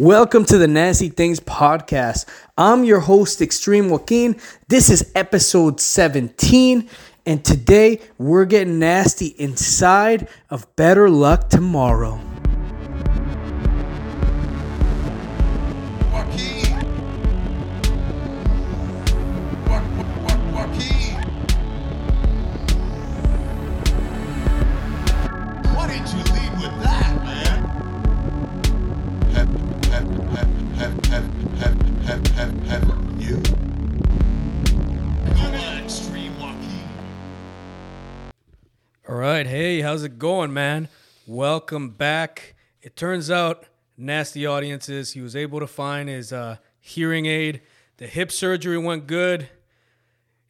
Welcome to the Nasty Things podcast. I'm your host, Extreme Joaquin. This is episode 17, and today we're getting nasty inside of Better Luck Tomorrow. How's it going, man? Welcome back. It turns out, nasty audiences, he was able to find his uh, hearing aid. The hip surgery went good.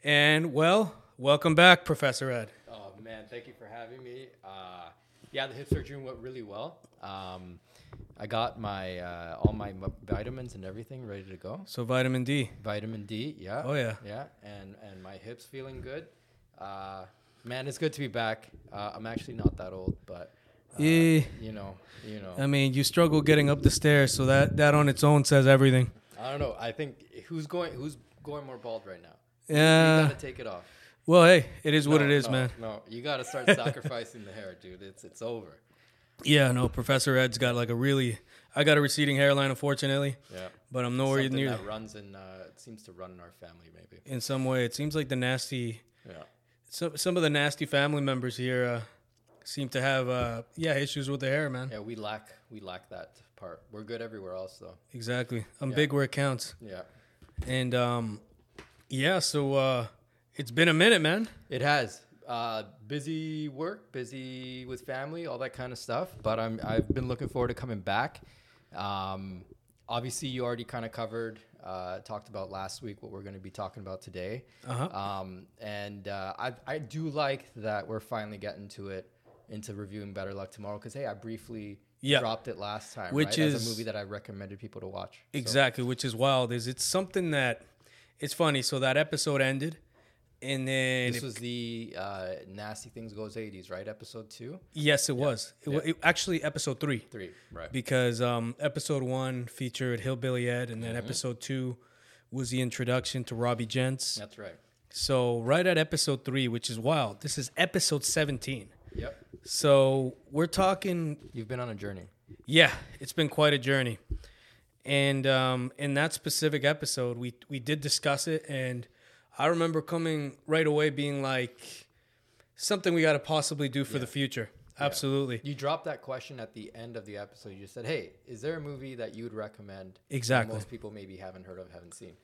And, well, welcome back, Professor Ed. Oh man, thank you for having me. Uh, yeah, the hip surgery went really well. Um, I got my uh, all my vitamins and everything ready to go. So, vitamin D. Vitamin D, yeah. Oh, yeah. yeah, and and my hips feeling good. Uh, man, it's good to be back. Uh, I'm actually not that old, but uh, Yeah. you know, you know. I mean, you struggle getting up the stairs, so that, that on its own says everything. I don't know. I think who's going who's going more bald right now? Yeah, you gotta take it off. Well, hey, it is what it is, no, man. No, you gotta start sacrificing the hair, dude. It's it's over. Yeah, no, Professor Ed's got like a really. I got a receding hairline, unfortunately, Yeah. but I'm nowhere Something near. that runs in uh, it seems to run in our family maybe. In some way, it seems like the nasty. Yeah. Some some of the nasty family members here uh, seem to have uh, yeah issues with the hair, man. Yeah, we lack we lack that part. We're good everywhere else though. Exactly. I'm Yeah. big where it counts, Yeah. and um, yeah. So uh, it's been a minute, man. It has uh, busy work, busy with family, all that kind of stuff. But I'm I've been looking forward to coming back. Um, obviously, you already kind of covered, uh, talked about last week what we're going to be talking about today. Uh-huh. Um, and uh, I I do like that we're finally getting to it into reviewing Better Luck Tomorrow because hey, I briefly Yeah. dropped it last time, Which right? as is- a movie that I recommended people to watch. So- Exactly, which is wild. Is it's something that it's funny. So that episode ended, and then This it- was the uh, Nasty Things Goes 80s, right? Episode two? yes, it was. It, Yeah. it, actually episode three. Three, right. because um, episode one featured Hillbilly Ed, and then Mm-hmm. episode two was the introduction to Robbie Gents. That's right. So right at episode three, which is wild, this is episode seventeen. Yep. So we're talking, You've been on a journey. yeah, it's been quite a journey, and um, in that specific episode, we we did discuss it, and I remember coming right away being like, something we got to possibly do for the future. Absolutely. You dropped that question at the end of the episode. You said, "Hey, is there a movie that you would recommend? Exactly. Most people maybe haven't heard of, haven't seen."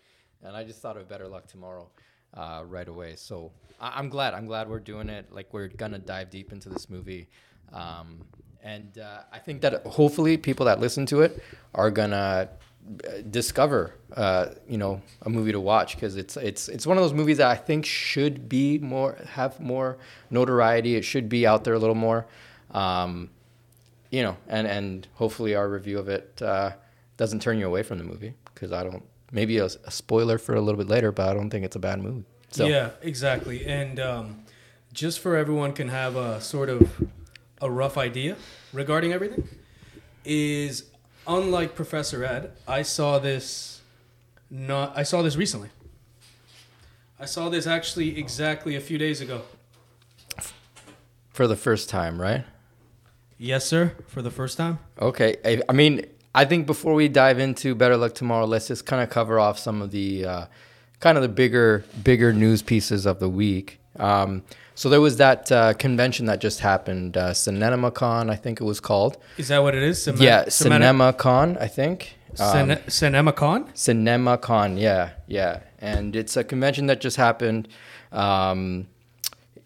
And I just thought of Better Luck Tomorrow uh, right away. So I- I'm glad. I'm glad we're doing it. Like we're gonna dive deep into this movie, um, and uh, I think that hopefully people that listen to it are gonna discover, uh, you know, a movie to watch because it's it's it's one of those movies that I think should be more have more notoriety. It should be out there a little more. Um, you know, and and hopefully our review of it uh, doesn't turn you away from the movie because I don't. Maybe a, a spoiler for a little bit later, but I don't think it's a bad movie. So Yeah, exactly. And um, just for everyone can have a sort of a rough idea regarding everything, is unlike Professor Ed, I saw this not I saw this recently. I saw this actually exactly a few days ago. for the first time, right? Yes, sir, for the first time. Okay. I, I mean, I think before we dive into Better Luck Tomorrow, let's just kind of cover off some of the uh, kind of the bigger bigger news pieces of the week. Um, so there was that uh, convention that just happened, uh, CinemaCon, I think it was called. Is that what it is? Cine- yeah, Cine- CinemaCon, I think. Um, Cine- CinemaCon? CinemaCon, yeah, yeah, and it's a convention that just happened um,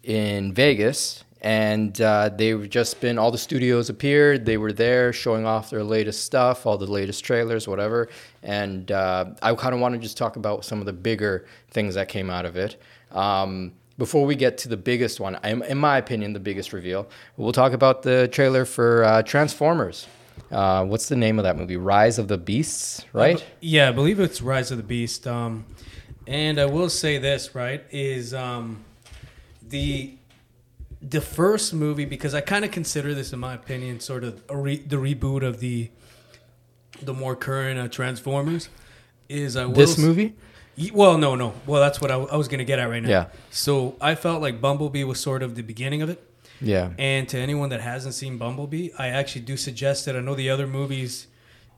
in Vegas, and uh, they've just been all the studios appeared. They were there showing off their latest stuff, all the latest trailers, whatever. And uh, I kind of want to just talk about some of the bigger things that came out of it. Um, before we get to the biggest one, in in my opinion, the biggest reveal, we'll talk about the trailer for uh, Transformers. Uh, what's the name of that movie? Rise of the Beasts, right? Yeah, I believe it's Rise of the Beast. Um, and I will say this, right, is um, the the first movie because I kind of consider this, in my opinion, sort of a re- the reboot of the the more current uh, Transformers is I will This movie? Well, no, no. Well, that's what I, I was gonna get at right now. Yeah. So I felt like Bumblebee was sort of the beginning of it. Yeah. And to anyone that hasn't seen Bumblebee, I actually do suggest it. I know the other movies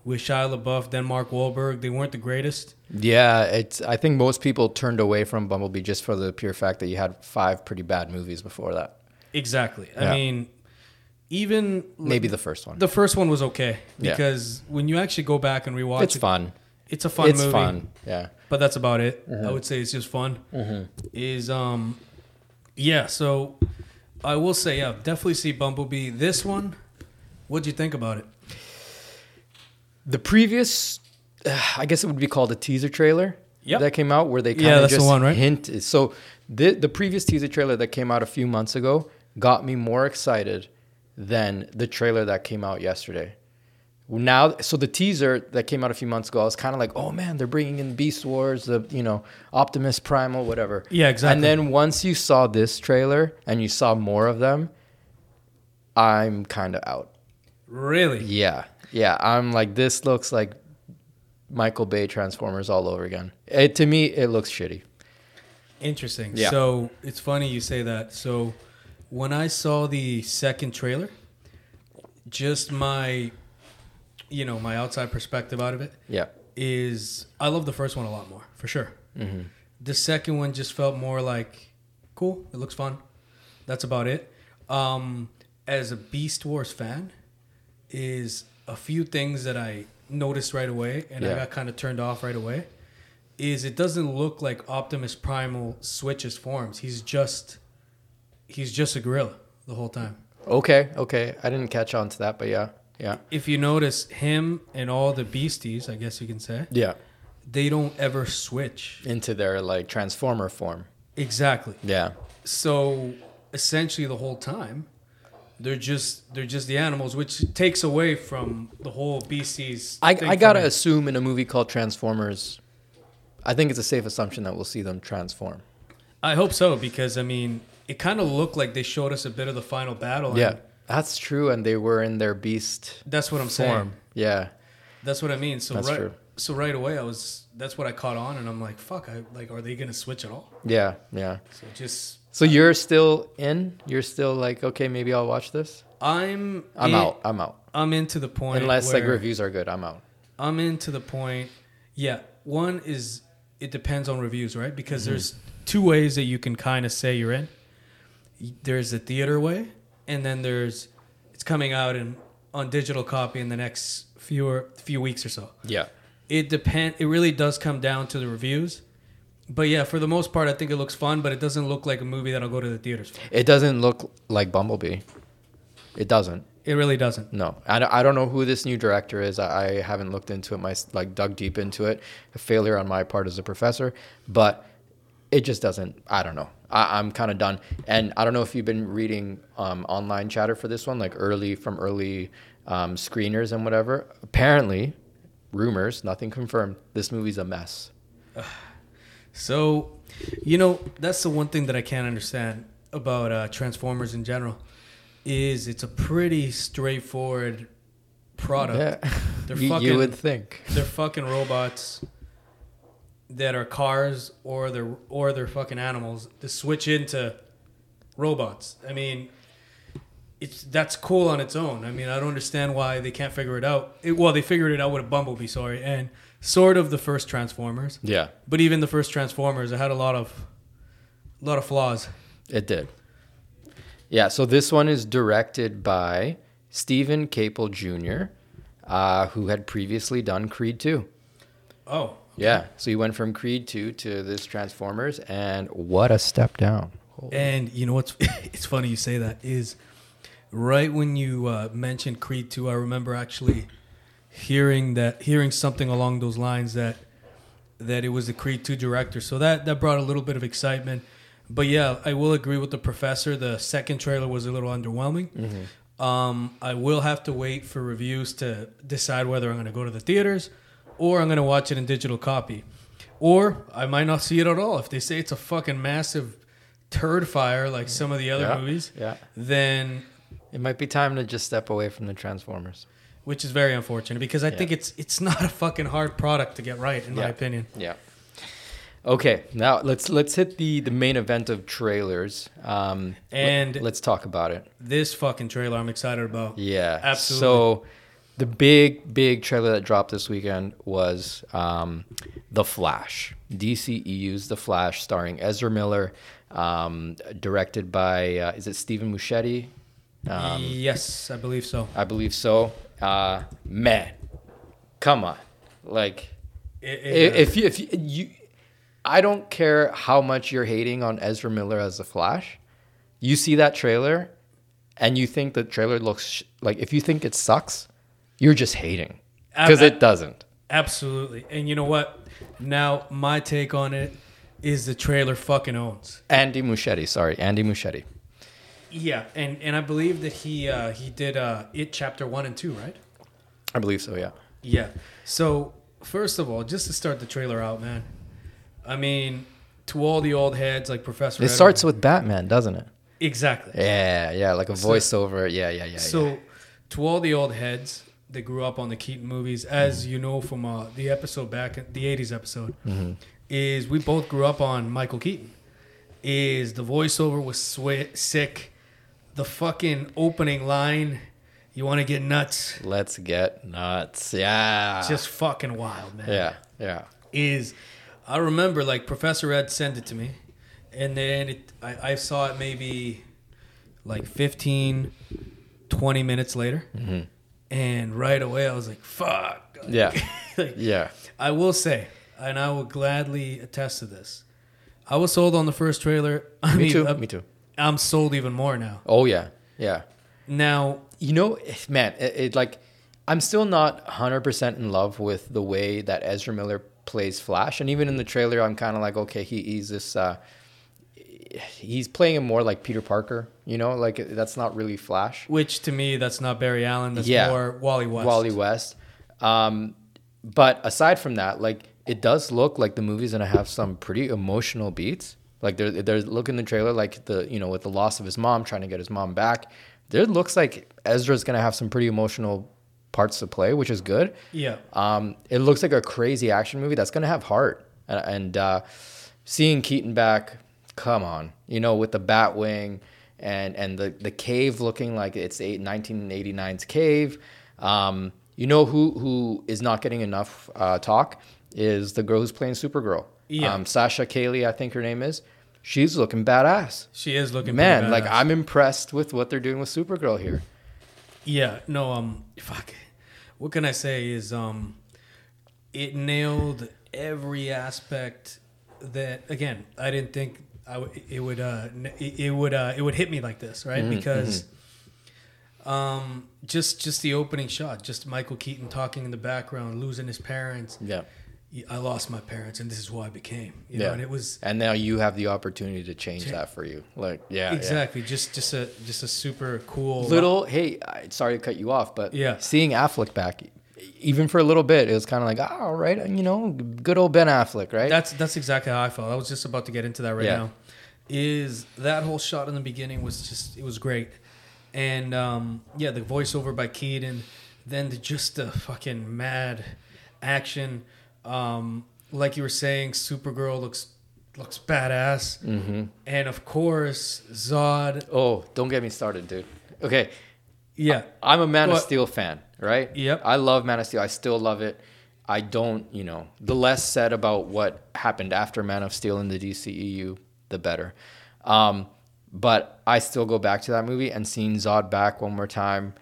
with Shia LaBeouf, then Mark Wahlberg, they weren't the greatest. Yeah, it's. I think most people turned away from Bumblebee just for the pure fact that you had five pretty bad movies before that. Exactly. I mean, even Maybe the first one. the first one was okay Yeah. because when you actually go back and rewatch it's it, fun. it's a fun it's movie. fun. Yeah. But that's about it. Mm-hmm. I would say it's just fun. Is um, yeah. So I will say, yeah, definitely see Bumblebee. This one, what'd you think about it? The previous, I guess it would be called a teaser trailer. Yep. That came out where they kind Yeah, of the just one, right? hint. So the the previous teaser trailer that came out a few months ago got me more excited than the trailer that came out yesterday. Now, so the teaser that came out a few months ago, I was kind of like, oh man, they're bringing in Beast Wars, the you know Optimus Primal, whatever. Yeah, exactly. And then once you saw this trailer and you saw more of them, I'm kind of out. Really? Yeah, yeah. I'm like, this looks like Michael Bay Transformers all over again. It, to me, it looks shitty. Interesting. Yeah. So it's funny you say that. So when I saw the second trailer, just my, you know, my outside perspective out of it Yeah, is I love the first one a lot more for sure. Mm-hmm. The second one just felt more like cool. It looks fun. That's about it. Um, as a Beast Wars fan, is a few things that I noticed right away, and I got kind of turned off right away. Is it doesn't look like Optimus Primal switches forms. He's just he's just a gorilla the whole time. Okay, okay. I didn't catch on to that, but yeah, yeah, If you notice him and all the beasties, I guess you can say, yeah. they don't ever switch. Into their like Transformer form. Exactly. Yeah, So essentially, the whole time, they're just they're just the animals, which takes away from the whole beasties. I I gotta assume in a movie called Transformers, I think it's a safe assumption that we'll see them transform. I hope so because I mean, it kind of looked like they showed us a bit of the final battle. Yeah, that's true, and they were in their beast that's what I'm form. saying. Yeah, That's what I mean. So That's right, true. so right away, I was that's what I caught on, and I'm like, fuck, I like, are they gonna switch at all? yeah, yeah. So just So you're still in? You're still like, okay, maybe I'll watch this. I'm I'm in- out. I'm out. I'm into the point Unless like reviews are good, I'm out. I'm into the point. Yeah, one is it depends on reviews, right? Because mm-hmm. there's two ways that you can kind of say you're in. There's the theater way, and then there's it's coming out in on digital copy in the next few few weeks or so. Yeah. It depend. It really does come down to the reviews. But yeah, for the most part, I think it looks fun, but it doesn't look like a movie that I'll go to the theaters for. It doesn't look like Bumblebee. It doesn't. It really doesn't. No, I don't, I don't know who this new director is. I, I haven't looked into it. My like dug deep into it. A failure on my part as a professor, but it just doesn't. I don't know. I, I'm kind of done. And I don't know if you've been reading um, online chatter for this one, like early from early um, screeners and whatever. Apparently, rumors, nothing confirmed. This movie's a mess. So, you know, that's the one thing that I can't understand about uh, Transformers in general is it's a pretty straightforward product. They're you, fucking you would think. they're fucking robots that are cars or they're or they're fucking animals to switch into robots. I mean, it's that's cool on its own. I mean, I don't understand why they can't figure it out. It, well, they figured it out with a Bumblebee, sorry, and sort of the first Transformers. Yeah, But even the first Transformers, it had a lot of, a lot of flaws. it did. Yeah, so this one is directed by Steven Caple Jr., uh, who had previously done Creed 2. Oh, Yeah, so you went from Creed 2 to this Transformers, and what a step down. and you know what's? it's funny you say that. Is right when you uh, mentioned Creed two, I remember actually hearing that, hearing something along those lines that that it was the Creed two director. So that that brought a little bit of excitement. But yeah, I will agree with the professor. The second trailer was a little underwhelming. Um, I will have to wait for reviews to decide whether I'm going to go to the theaters or I'm going to watch it in digital copy. Or I might not see it at all. If they say it's a fucking massive turd fire like some of the other Yeah, movies, yeah. then It might be time to just step away from the Transformers. which is very unfortunate because I think it's it's not a fucking hard product to get right, in my opinion. Yeah. Okay, now let's let's hit the the main event of trailers. Um, And- let, us talk about it. This fucking trailer, I'm excited about. Yeah, Absolutely. So the big big trailer that dropped this weekend was um, the Flash. DCEU's The Flash, starring Ezra Miller, um, directed by uh, is it Stephen Muschietti? Um, yes, I believe so. I believe so. Uh, man, come on, like It- it- if you, if you, you I don't care how much you're hating on Ezra Miller as the Flash. You see that trailer and you think the trailer looks sh- like if you think it sucks, you're just hating because it doesn't. absolutely. And you know what? Now my take on it is the trailer fucking owns. Andy Muschietti, sorry, Andy Muschietti. Yeah, and and I believe that he uh, he did uh, it chapter one and two, right? I believe so, yeah. Yeah. So first of all, just to start the trailer out, man. I mean, to all the old heads like Professor. It Ed- starts with Batman, doesn't it? exactly. Yeah, yeah, like a So- voiceover. Yeah, yeah, yeah. So, yeah. to all the old heads that grew up on the Keaton movies, as you know from uh, the episode back, in the '80s episode, Mm-hmm. is we both grew up on Michael Keaton. Is the voiceover was swi sick, the fucking opening line, "You want to get nuts?" let's get nuts. Yeah. Just fucking wild, man. yeah, yeah. is I remember like Professor Ed sent it to me, and then it, I, I saw it maybe like 15, 20 minutes later, and right away I was like, "Fuck!" Mm-hmm. Yeah. Like, Yeah. I will say, and I will gladly attest to this. I was sold on the first trailer. I Me mean, too. I'm, Me too. I'm sold even more now. Oh yeah. Yeah. Now, You know, man, it, it like I'm still not 100% in love with the way that Ezra Miller plays Flash and even in the trailer I'm kind of like okay, he, he's this uh he's playing him more like Peter Parker, you know? Like that's not really Flash. which to me, that's not Barry Allen. That's Yeah. more Wally West. Wally West. Um, but aside from that, like it does look like the movie's gonna have some pretty emotional beats. Like they're they're looking the trailer like the you know with the loss of his mom, trying to get his mom back. There looks like Ezra's gonna have some pretty emotional parts to play, which is good. Yeah. Um, it looks like a crazy action movie that's gonna have heart. And, and uh, seeing Keaton back, come on, you know, with the Batwing and and the the cave looking like it's eight, 1989's cave. Um, you know who who is not getting enough uh, talk is the girl who's playing Supergirl. Yeah. Um, Sasha Calle, I think her name is. She's looking badass. She is looking badass. Man, like. I'm impressed with what they're doing with Supergirl here. Yeah, no, um, fuck. What can I say is, um, it nailed every aspect that. Again, I didn't think I w- it would, uh, it it would, uh, it would hit me like this, right? Because, um, just just the opening shot, just Michael Keaton talking in the background, losing his parents. Yeah. I lost my parents, and this is who I became. You Yeah. know, and it was And now you have the opportunity to change that for you. Like, yeah. yeah. exactly just just a just a super cool little hey sorry to cut you off but Yeah. seeing affleck back even for a little bit it was kind of like oh, all right you know good old ben affleck right That's that's exactly how I felt. I was just about to get into that right Yeah. now. Is that whole shot in the beginning was just it was great, and um, yeah, the voiceover by Keaton, then the, just the fucking mad action. Um, like you were saying, Supergirl looks looks badass, mm-hmm. and of course Zod. oh don't get me started dude okay Yeah, i'm a man of steel fan right Yep. i love man of steel i still love it i don't you know the less said about what happened after man of steel in the dceu the better um, but i still go back to that movie and seeing zod back one more time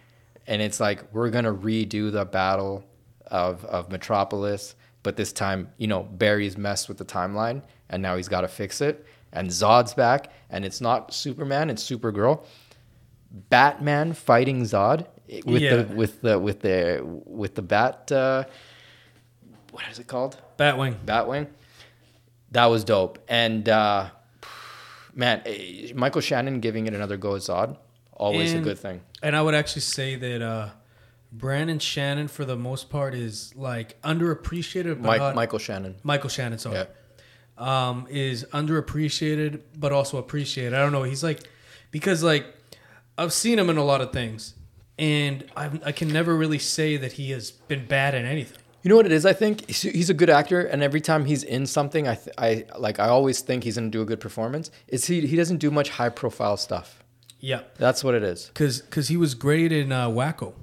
and it's like we're gonna redo the battle of of Metropolis, but this time, you know, Barry's messed with the timeline, and now he's got to fix it. And Zod's back, and it's not Superman, it's Supergirl. Batman fighting Zod with Yeah. the with the with the with the bat. Uh, what is it called? Batwing. Batwing. That was dope. And uh, man, eh, Michael Shannon giving it another go at Zod, always And- a good thing. And I would actually say that uh, Brandon Shannon, for the most part, is like underappreciated. But Mike, not- Michael Shannon. Michael Shannon, sorry, Yeah. um, is underappreciated but also appreciated. I don't know. He's like because like I've seen him in a lot of things, and I, I can never really say that he has been bad at anything. You know what it is? I think he's, a good actor, and every time he's in something, I, th- I like I always think he's gonna do a good performance. Is he? He doesn't do much high profile stuff. Yeah, That's what it is. because because he was great in uh, Waco.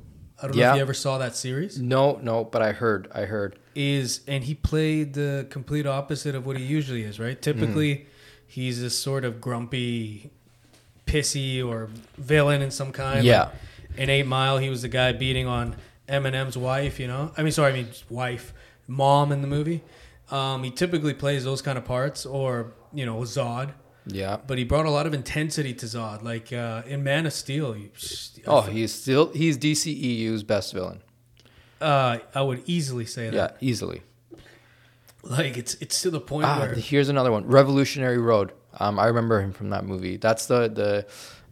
I don't know Yeah. if you ever saw that series. No, no, but I heard, I heard. Is and he played the complete opposite of what he usually is. Right? Typically, he's this sort of grumpy, pissy or villain in some kind. Yeah. Like, in Eight Mile, he was the guy beating on Eminem's wife. You know, I mean, sorry, I mean wife, mom in the movie. Um, he typically plays those kind of parts, or you know, Zod. Yeah. But he brought a lot of intensity to Zod, like uh, in Man of Steel. You, Oh, he's still he's DCEU's best villain. uh, I would easily say that. Yeah, easily. Like it's it's to the point Ah, where here's another one. Revolutionary Road. Um, I remember him from that movie. That's the the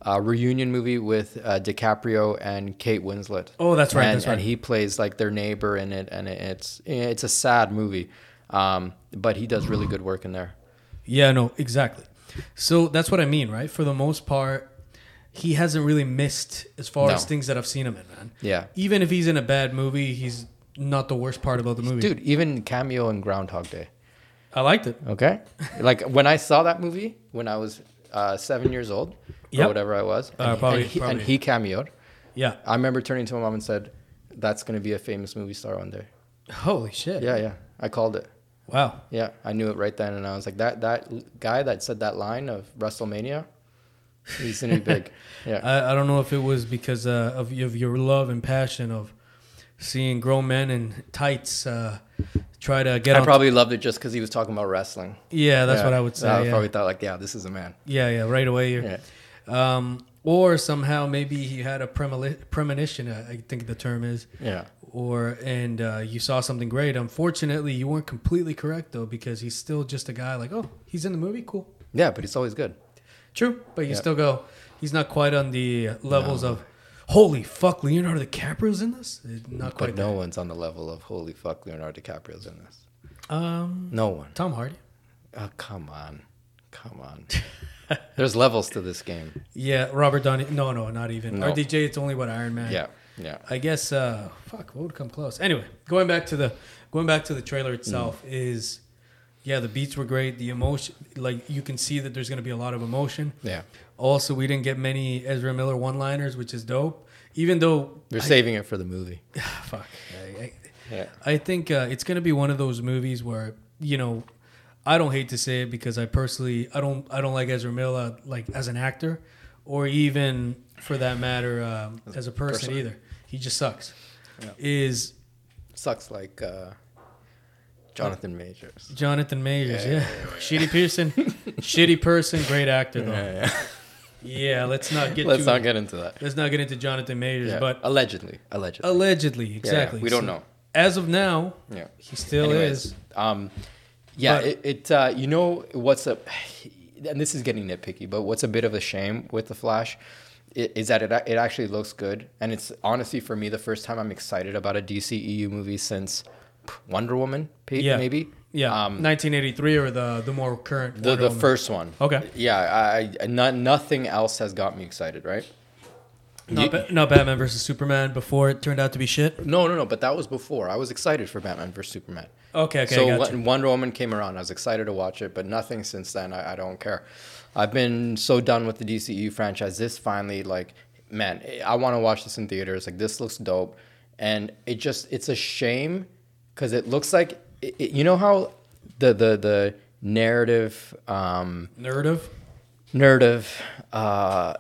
uh, reunion movie with uh, DiCaprio and Kate Winslet. Oh, that's right, And, that's right. and he plays like their neighbor in it, and it, it's it's a sad movie, um, but he does really good work in there. yeah, no, exactly. So that's what I mean, right? For the most part, he hasn't really missed as far No. as things that I've seen him in, man. Yeah, Even if he's in a bad movie, he's not the worst part about the movie. dude. Even cameo in Groundhog Day. I liked it. Okay, like when I saw that movie when I was uh, seven years old or whatever I was, Uh, and, probably- and, he, probably. and he cameoed. Yeah. I remember turning to my mom and said, "That's going to be a famous movie star one day." Holy shit. Yeah, yeah, I called it. Wow. Yeah, I knew it right then, and I was like, "That that guy that said that line of WrestleMania, he's gonna be big." Yeah, I, I don't know if it was because uh, of, of your love and passion of seeing grown men in tights uh, try to get I on. probably loved it just because he was talking about wrestling. yeah, that's Yeah. what I would say. I yeah. probably thought like, "Yeah, this is a man." yeah, yeah, right away. You're, Yeah, Um, or somehow maybe he had a premonition. I think the term is, yeah, or and uh, you saw something great. Unfortunately, you weren't completely correct though because he's still just a guy. Like, oh, he's in the movie, cool, yeah. But he's always good. true. But you Yeah. still go, he's not quite on the levels of, holy fuck, Leonardo DiCaprio's in this. Not quite. But no one's on the level of holy fuck, Leonardo DiCaprio's in this. Um, No one. Tom Hardy. Oh come on, come on. There's levels to this game. Yeah, Robert Downey. No, no, not even. No. RDJ, it's only what Iron Man. Yeah, yeah. I guess. Uh, fuck, what would come close? Anyway, going back to the going back to the trailer itself Mm. is, yeah, the beats were great. The emotion, like you can see that there's going to be a lot of emotion. Yeah, Also, we didn't get many Ezra Miller one-liners, which is dope. Even though, they're I- saving it for the movie. fuck, I, I, Yeah, I think uh, it's going to be one of those movies where you know, I don't hate to say it because I personally I don't I don't like Ezra Miller like as an actor, or even for that matter um, as a person, person. either. He just sucks. Yeah. Is sucks like uh, Jonathan Majors. Jonathan Majors? Yeah, Yeah, yeah, shitty person, shitty person, great actor though. Yeah, let's not get Let's too, not get into that. let's not get into Jonathan Majors, Yeah. but allegedly, allegedly. allegedly, Yeah, yeah, exactly. we don't So, know. As of now, Yeah. he still Anyways, is. Um, yeah, But- it, it uh, you know what's a, and this is getting nitpicky, but what's a bit of a shame with the Flash, is that it it actually looks good, and it's honestly for me the first time I'm excited about a DCEU movie since Wonder Woman, Pete, Yeah. maybe. Yeah, Um, 1983 or the the more current. the Wonder the Woman. first one. Okay. Yeah, I, I not, nothing else has got me excited, right? Not, ba- not Batman versus Superman before it turned out to be shit. No, no, no. But that was before. I was excited for Batman versus Superman. Okay, okay, so I got when you. Wonder Woman came around, I was excited to watch it, but nothing since then. I, I don't care. I've been so done with the DCU franchise. This finally, like, man, I want to watch this in theaters. Like, this looks dope, and it just it's a shame because it looks like it, it- you know how the the the narrative um, Narrative. narrative uh,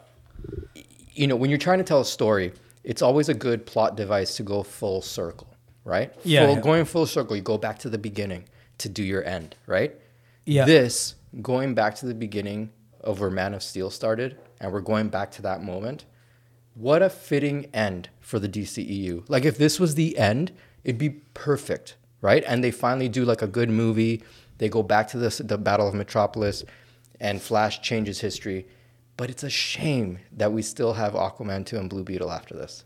you know when you're trying to tell a story it's always a good plot device to go full circle right Yeah, full, yeah. going full circle you go back to the beginning to do your end right Yeah. this going back to the beginning of where man of steel started and we're going back to that moment what a fitting end for the DCEU. Like if this was the end, it'd be perfect, right? And they finally do like a good movie. They go back to this, the Battle of Metropolis, and Flash changes history. But it's a shame that we still have Aquaman 2 and Blue Beetle after this.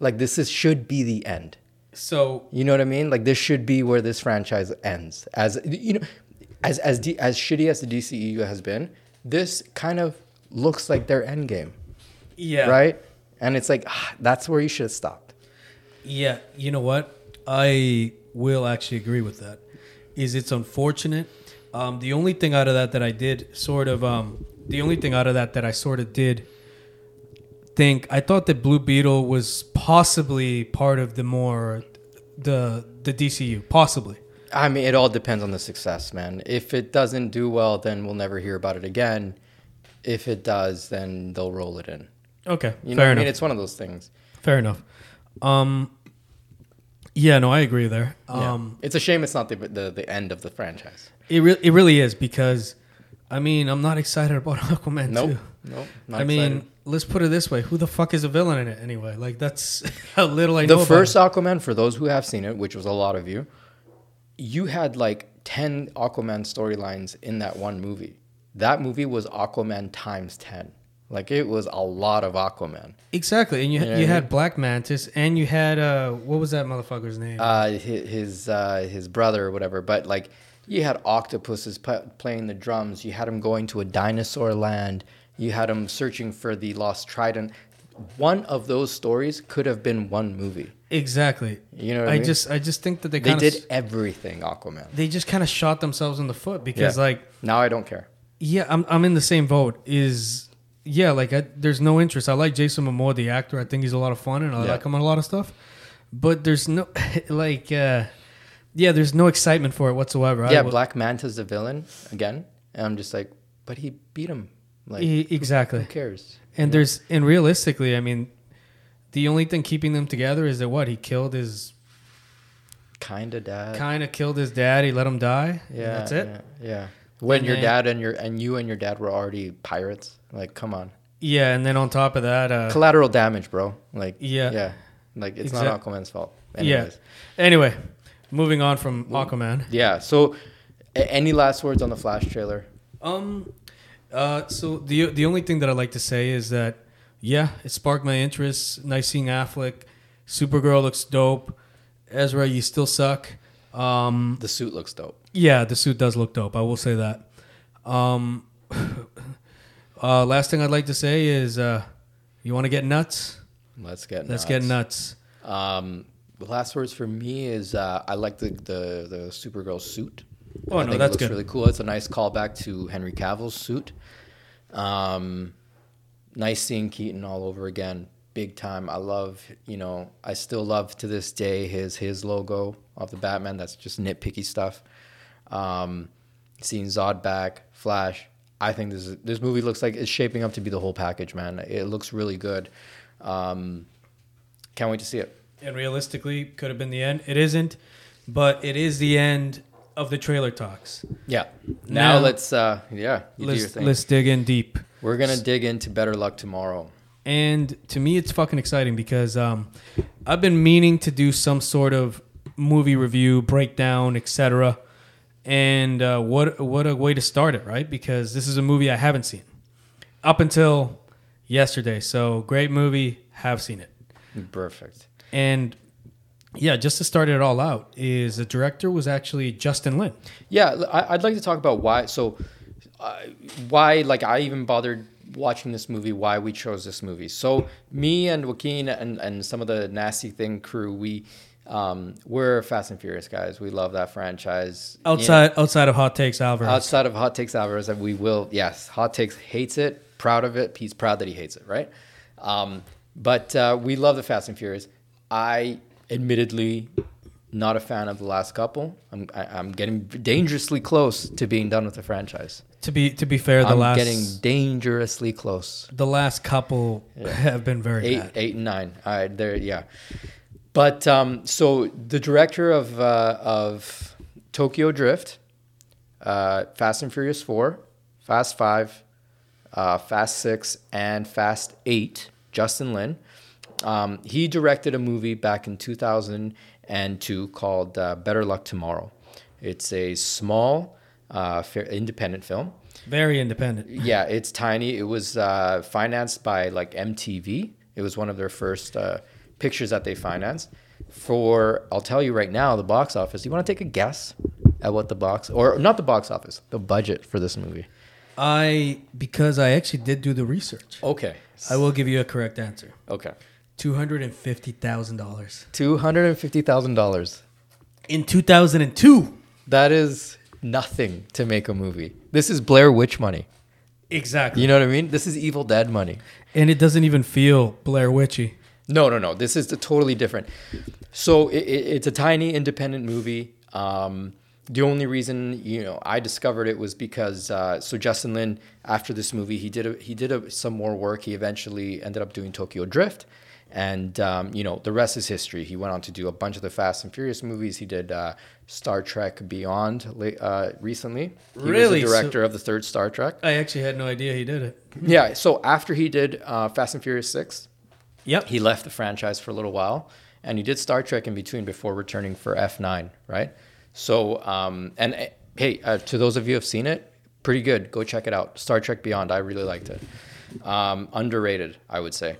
Like this is should be the end. So You know what I mean? Like this should be where this franchise ends. As you know, as as D, as shitty as the DCEU has been, this kind of looks like their end game yeah, right? and it's like ah, that's where you should have stopped. Yeah, you know what? I will actually agree with that. Is it's unfortunate. Um, the only thing out of that that I did sort of, um, the only thing out of that that I sort of did think, I thought that Blue Beetle was possibly part of the more, the the DCU, possibly. I mean, it all depends on the success, man. If it doesn't do well, then we'll never hear about it again. If it does, then they'll roll it in. Okay, You know, fair what I enough. mean, it's one of those things. fair enough. Um, yeah, no, I agree there. Yeah. Um, it's a shame it's not the, the the end of the franchise. it really, it really is because, I mean, I'm not excited about Aquaman Nope, too. nope. Not I mean, excited. Let's put it this way: Who the fuck is a villain in it anyway? Like that's how little I the know. first about Aquaman, for those who have seen it, which was a lot of you, you had like ten Aquaman storylines in that one movie. That movie was Aquaman times ten. Like it was a lot of Aquaman. exactly. And you You know you I had Black Mantis, and you had uh, what was that motherfucker's name? Uh, his his, uh, his brother or whatever, but like you had octopuses p- playing the drums. You had him going to a dinosaur land. You had him searching for the lost trident. One of those stories could have been one movie. exactly. You know what I, I mean? just I just think that they they did of everything Aquaman. they just kind of shot themselves in the foot because Yeah. like Now I don't care. yeah I'm I'm in the same boat. Is yeah like I, there's no interest. I like Jason Momoa the actor. I think he's a lot of fun and I Yeah. like him on a lot of stuff. But there's no like uh, yeah there's no excitement for it whatsoever. Yeah, will- Black Manta's the villain again, and I'm just like, but he beat him. Like, E- exactly. who cares? And there's and realistically, I mean, the only thing keeping them together is that what he killed his Kinda dad. kind of killed his dad. He let him die. yeah, that's it. Yeah. yeah. When And your then- dad and your and you and your dad were already pirates, like, come on, Yeah, and then on top of that, uh, collateral damage, bro. Like, yeah. yeah, like it's Exact- not Aquaman's fault. Yeah. Anyway, moving on from Aquaman. Yeah. So, any last words on the Flash trailer? Um, uh, so the the only thing that I like to say is that yeah, it sparked my interest. Nice seeing Affleck. Supergirl looks dope. Ezra, you still suck. Um, The suit looks dope. Yeah, the suit does look dope. I will say that. Um, uh, last thing I'd like to say is, uh, you want to get nuts? Let's get nuts. Let's get nuts. Um, the last words for me is uh, I like the the the Supergirl suit. Oh I no, think that's it looks good. really cool. It's a nice callback to Henry Cavill's suit. Um, nice seeing Keaton all over again, big time. I love, you know, I still love to this day his his logo of the Batman. That's just nitpicky stuff. Um, seeing Zod back, Flash. I think this is, this movie looks like it's shaping up to be the whole package, man. It looks really good. Um, can't wait to see it. And realistically, could have been the end. It isn't, but it is the end of the trailer talks. Yeah. Now, Now- let's uh yeah, you do your Let's let's dig in deep. We're gonna dig into Better Luck Tomorrow. And to me, it's fucking exciting because um, I've been meaning to do some sort of movie review, breakdown, etc. And uh, what what a way to start it, right? Because this is a movie I haven't seen up until yesterday. So great movie, have seen it. Perfect. And yeah, just to start it all out, is the director was actually Justin Lin. Yeah, I'd like to talk about why. So, uh, why like I even bothered watching this movie? Why we chose this movie? So me and Joaquin and and some of the Nasty Thing crew, we um, we're Fast and Furious guys. We love that franchise. You know, Outside outside of Hot Takes Alvarez. outside of Hot Takes Alvarez, and we will yes, Hot Takes hates it, proud of it. He's proud that he hates it, right? Um, but uh, we love the Fast and Furious. I admittedly not a fan of the last couple. I'm I, I'm getting dangerously close to being done with the franchise. to be to be fair, the I'm last getting dangerously close. the last couple have been very Eight, bad. eight and nine. All right, there, yeah. But um, so the director of uh, of Tokyo Drift, uh, Fast and Furious Four, Fast Five, uh, Fast Six, and Fast Eight, Justin Lin. Um, he directed a movie back in 2002 called uh, Better Luck Tomorrow. It's a small, uh, independent film Very independent. yeah, it's tiny. It was uh, financed by like MTV. It was one of their first uh, pictures that they financed. For I'll tell you right now, the box office. You want to take a guess at what the box or not the box office, the budget for this movie? I because I actually did do the research. Okay. I will give you a correct answer. Okay. Two hundred and fifty thousand dollars Two hundred and fifty thousand dollars. in two thousand and two. That is nothing to make a movie. This is Blair Witch money. Exactly. You know what I mean? This is Evil Dead money. and it doesn't even feel Blair Witchy. No, no, no. This is totally different. So it, it, it's a tiny independent movie. Um, the only reason you know I discovered it was because uh, so Justin Lin after this movie he did a, he did a, some more work. He eventually ended up doing Tokyo Drift, and um, you know the rest is history. He went on to do a bunch of the Fast and Furious movies. He did uh, Star Trek Beyond uh, recently. He Really? was the director of the third Star Trek. I actually had no idea he did it. Yeah. So after he did uh, Fast and Furious six, Yep. he left the franchise for a little while and he did Star Trek in between before returning for F9, right? So, um, and uh, hey, uh, to those of you who have seen it, pretty good. Go check it out. Star Trek Beyond, I really liked it. Um, underrated, I would say.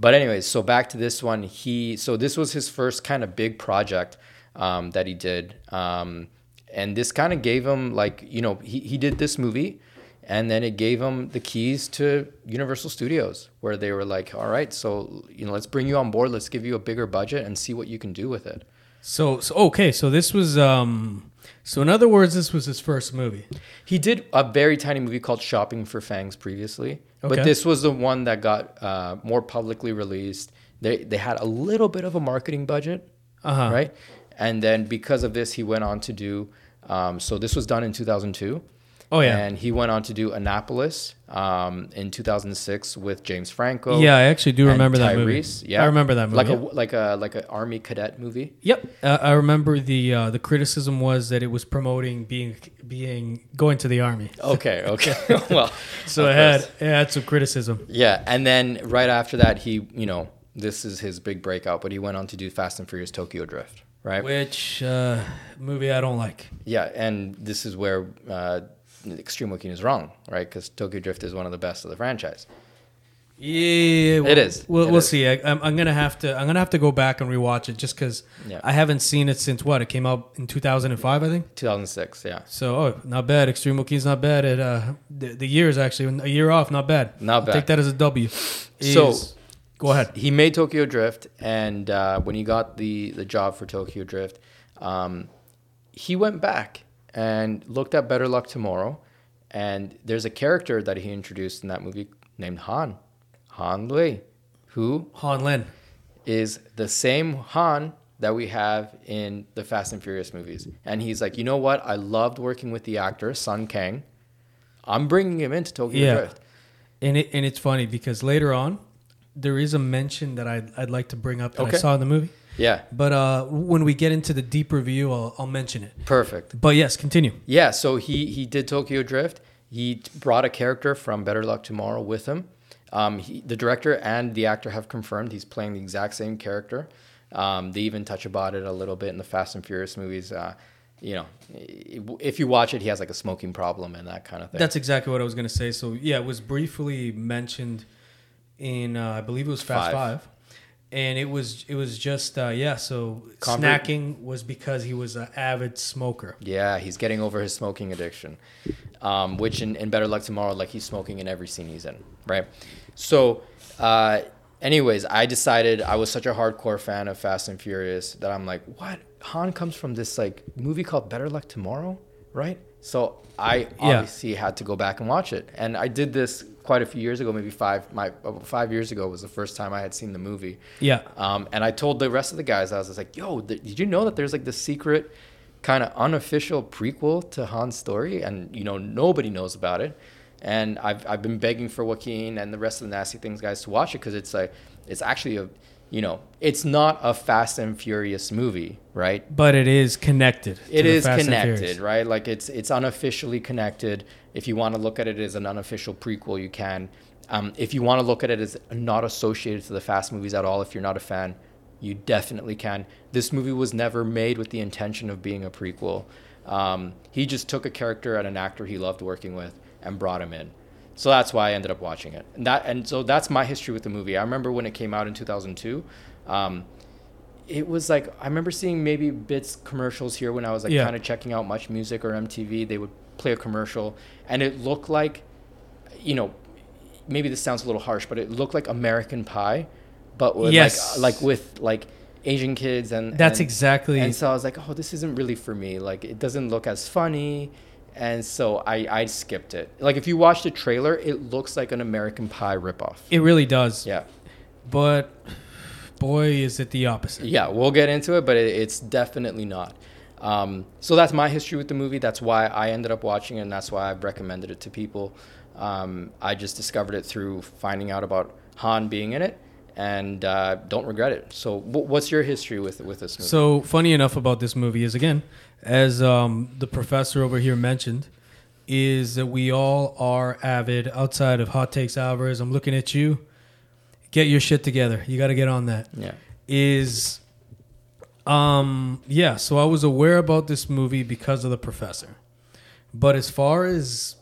But anyways, so back to this one. He so this was his first kind of big project um, that he did, um, and this kind of gave him like you know he he did this movie, and then it gave him the keys to Universal Studios, where they were like, all right, so you know let's bring you on board, let's give you a bigger budget and see what you can do with it. So, so okay, so this was um so in other words this was his first movie. He did a very tiny movie called Shopping for Fangs previously, Okay. but this was the one that got uh, more publicly released. They they had a little bit of a marketing budget, Uh-huh. right? And then because of this, he went on to do. Um, so this was done in 2002. Oh, yeah. and he went on to do Annapolis um, in 2006 with James Franco. Yeah, I actually do remember that movie. Yeah, I remember that movie. Like a like a like an army cadet movie. Yep, uh, I remember the uh, the criticism was that it was promoting being being going to the army. Okay, okay. well, So it had it had some criticism. Yeah, and then right after that, he, you know, this is his big breakout, but he went on to do Fast and Furious Tokyo Drift, right? Which uh, movie I don't like. Yeah, and this is where uh, Extreme Looking is wrong, right? Because Tokyo Drift is one of the best of the franchise. Yeah, It is. We'll, It we'll is. see. I, I'm, I'm gonna have to. I'm gonna have to go back and rewatch it just because Yeah. I haven't seen it since what? It came out in 2005, I think. 2006, yeah. So, oh, not bad. Extreme Wookiee's not bad. At uh, the, the year is actually a year off. Not bad. Not I'll bad. Take that as a W. So- go ahead. He made Tokyo Drift, and uh, when he got the, the job for Tokyo Drift, um, he went back and looked at Better Luck Tomorrow, and there's a character that he introduced in that movie named Han, Han Lue, who Han Lin. is the same Han that we have in the Fast and Furious movies. And he's like, you know what? I loved working with the actor Sung Kang. I'm bringing him into Tokyo Yeah. Drift. And it and it's funny because later on, there is a mention that I'd, I'd like to bring up that Okay. I saw in the movie. Yeah, But uh, when we get into the deep review, I'll, I'll mention it. perfect. But yes, continue. Yeah, so he he did Tokyo Drift. He brought a character from Better Luck Tomorrow with him. Um, he, the director and the actor have confirmed he's playing the exact same character. Um, they even touch about it a little bit in the Fast and Furious movies. Uh, you know, if you watch it, he has like a smoking problem and that kind of thing. That's exactly what I was going to say. So yeah, it was briefly mentioned in uh, I believe it was Fast Five. Five, and it was it was just uh, yeah. So Convert- snacking was because he was an avid smoker. Yeah, he's getting over his smoking addiction, um, which in, in Better Luck Tomorrow, like he's smoking in every scene he's in, right? So, uh, anyways, I decided I was such a hardcore fan of Fast and Furious that I'm like, what? Han comes from this like movie called Better Luck Tomorrow, right? So I obviously had to go back and watch it, and I did this quite a few years ago, maybe five. My five years ago was the first time I had seen the movie. Yeah. Um, and I told the rest of the guys, I was like, yo, th- did you know that there's like this secret kind of unofficial prequel to Han's story? And, you know, nobody knows about it. And I've, I've been begging for Joaquin and the rest of the Nasty Things guys to watch it because it's like, it's actually a, you know, it's not a Fast and Furious movie, right? But it is connected. to It the Fast connected, right? Like it's it's unofficially connected. If you want to look at it as an unofficial prequel, you can. Um, if you want to look at it as not associated to the Fast movies at all, if you're not a fan, you definitely can. This movie was never made with the intention of being a prequel. Um, he just took a character and an actor he loved working with and brought him in. So that's why I ended up watching it. And that and so that's my history with the movie. I remember when it came out in 2002. Um, it was like I remember seeing maybe bits commercials here when I was like Yeah. kind of checking out Much Music or MTV. They would play a commercial, and it looked like you know, maybe this sounds a little harsh, but it looked like American Pie, but with Yes. like like with like Asian kids and That's and- exactly. And so I was like, oh, this isn't really for me. Like it doesn't look as funny. And so I, I skipped it. Like if you watch the trailer, it looks like an American Pie ripoff. it really does. Yeah. But boy, is it the opposite. Yeah, we'll get into it, but it, it's definitely not. Um, so that's my history with the movie. That's why I ended up watching it, and that's why I've recommended it to people. Um, I just discovered it through finding out about Han being in it, and uh, don't regret it. So, wh- what's your history with with this movie? So funny enough about this movie is again, as um, the professor over here mentioned, is that we all are avid outside of Hot Takes Alvarez. I'm looking at you. Get your shit together. You got to get on that. yeah, Is um yeah, so I was aware about this movie because of the professor. But as far as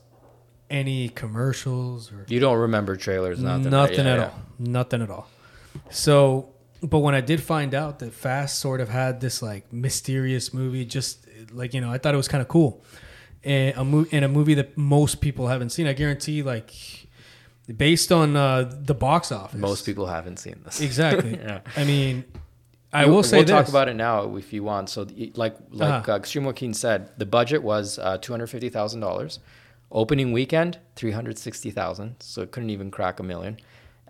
any commercials or you don't remember trailers, nothing, nothing, right? Yeah, at yeah. all. Nothing at all. So, but when I did find out that Fast sort of had this like mysterious movie, just like you know, I thought it was kind of cool, and a mo- in a movie that most people haven't seen. I guarantee, like, based on uh, the box office, Most people haven't seen this. exactly. Yeah. I mean, I will say we'll this. talk about it now if you want. So, like like Uh-huh. uh Extreme Joaquin said, the budget was uh, two hundred fifty thousand dollars. Opening weekend, three hundred sixty thousand. So it couldn't even crack a million.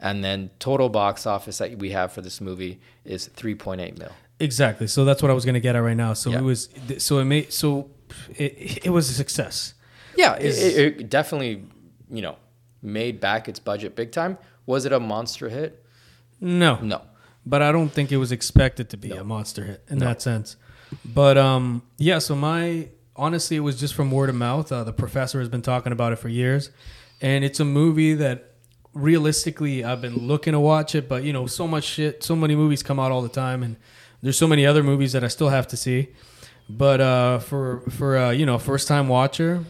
And then total box office that we have for this movie is three point eight mil. Exactly. So that's what I was going to get at right now. So Yeah. it was. So it made. So it, it was a success. Yeah, it, it, it definitely, you know, made back its budget big time. Was it a monster hit? No. No. But I don't think it was expected to be a monster hit in that sense. But um, yeah. So my honestly, it was just from word of mouth. Uh, the professor has been talking about it for years, and it's a movie that realistically I've been looking to watch it, but you know, so much shit, so many movies come out all the time, and there's so many other movies that I still have to see. But uh, for for uh, you know, first time watcher,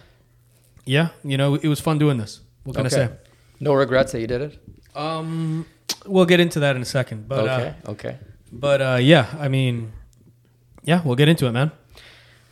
yeah, you know, it was fun doing this. What can I say? No regrets that you did it. Um, we'll get into that in a second. But uh, okay. okay. but uh, yeah, I mean, yeah, we'll get into it, man.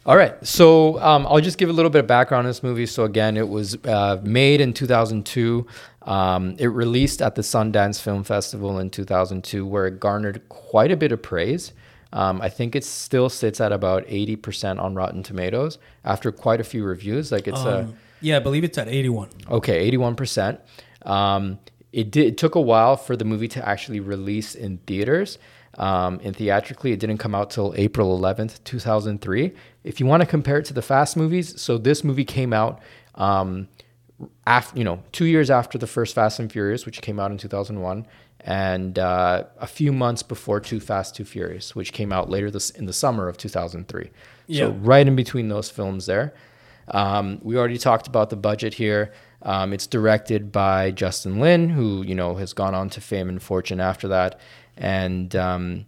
All right. So um, I'll just give a little bit of background on this movie. So again, it was uh, made in 2002. Um, it released at the Sundance Film Festival in 2002, where it garnered quite a bit of praise. Um, I think it still sits at about 80% on Rotten Tomatoes after quite a few reviews. Like it's a Um, yeah, I believe it's at 81. Okay, eighty-one percent. Um, it did. It took a while for the movie to actually release in theaters. Um, and theatrically, it didn't come out till April eleventh, two thousand three. If you want to compare it to the Fast movies, so this movie came out, um, after you know, two years after the first Fast and Furious, which came out in two thousand one, and uh, a few months before Too Fast, Too Furious, which came out later this in the summer of two thousand three. Yeah. So right in between those films there. Um, we already talked about the budget here. Um, it's directed by Justin Lin, who you know has gone on to fame and fortune after that, and um,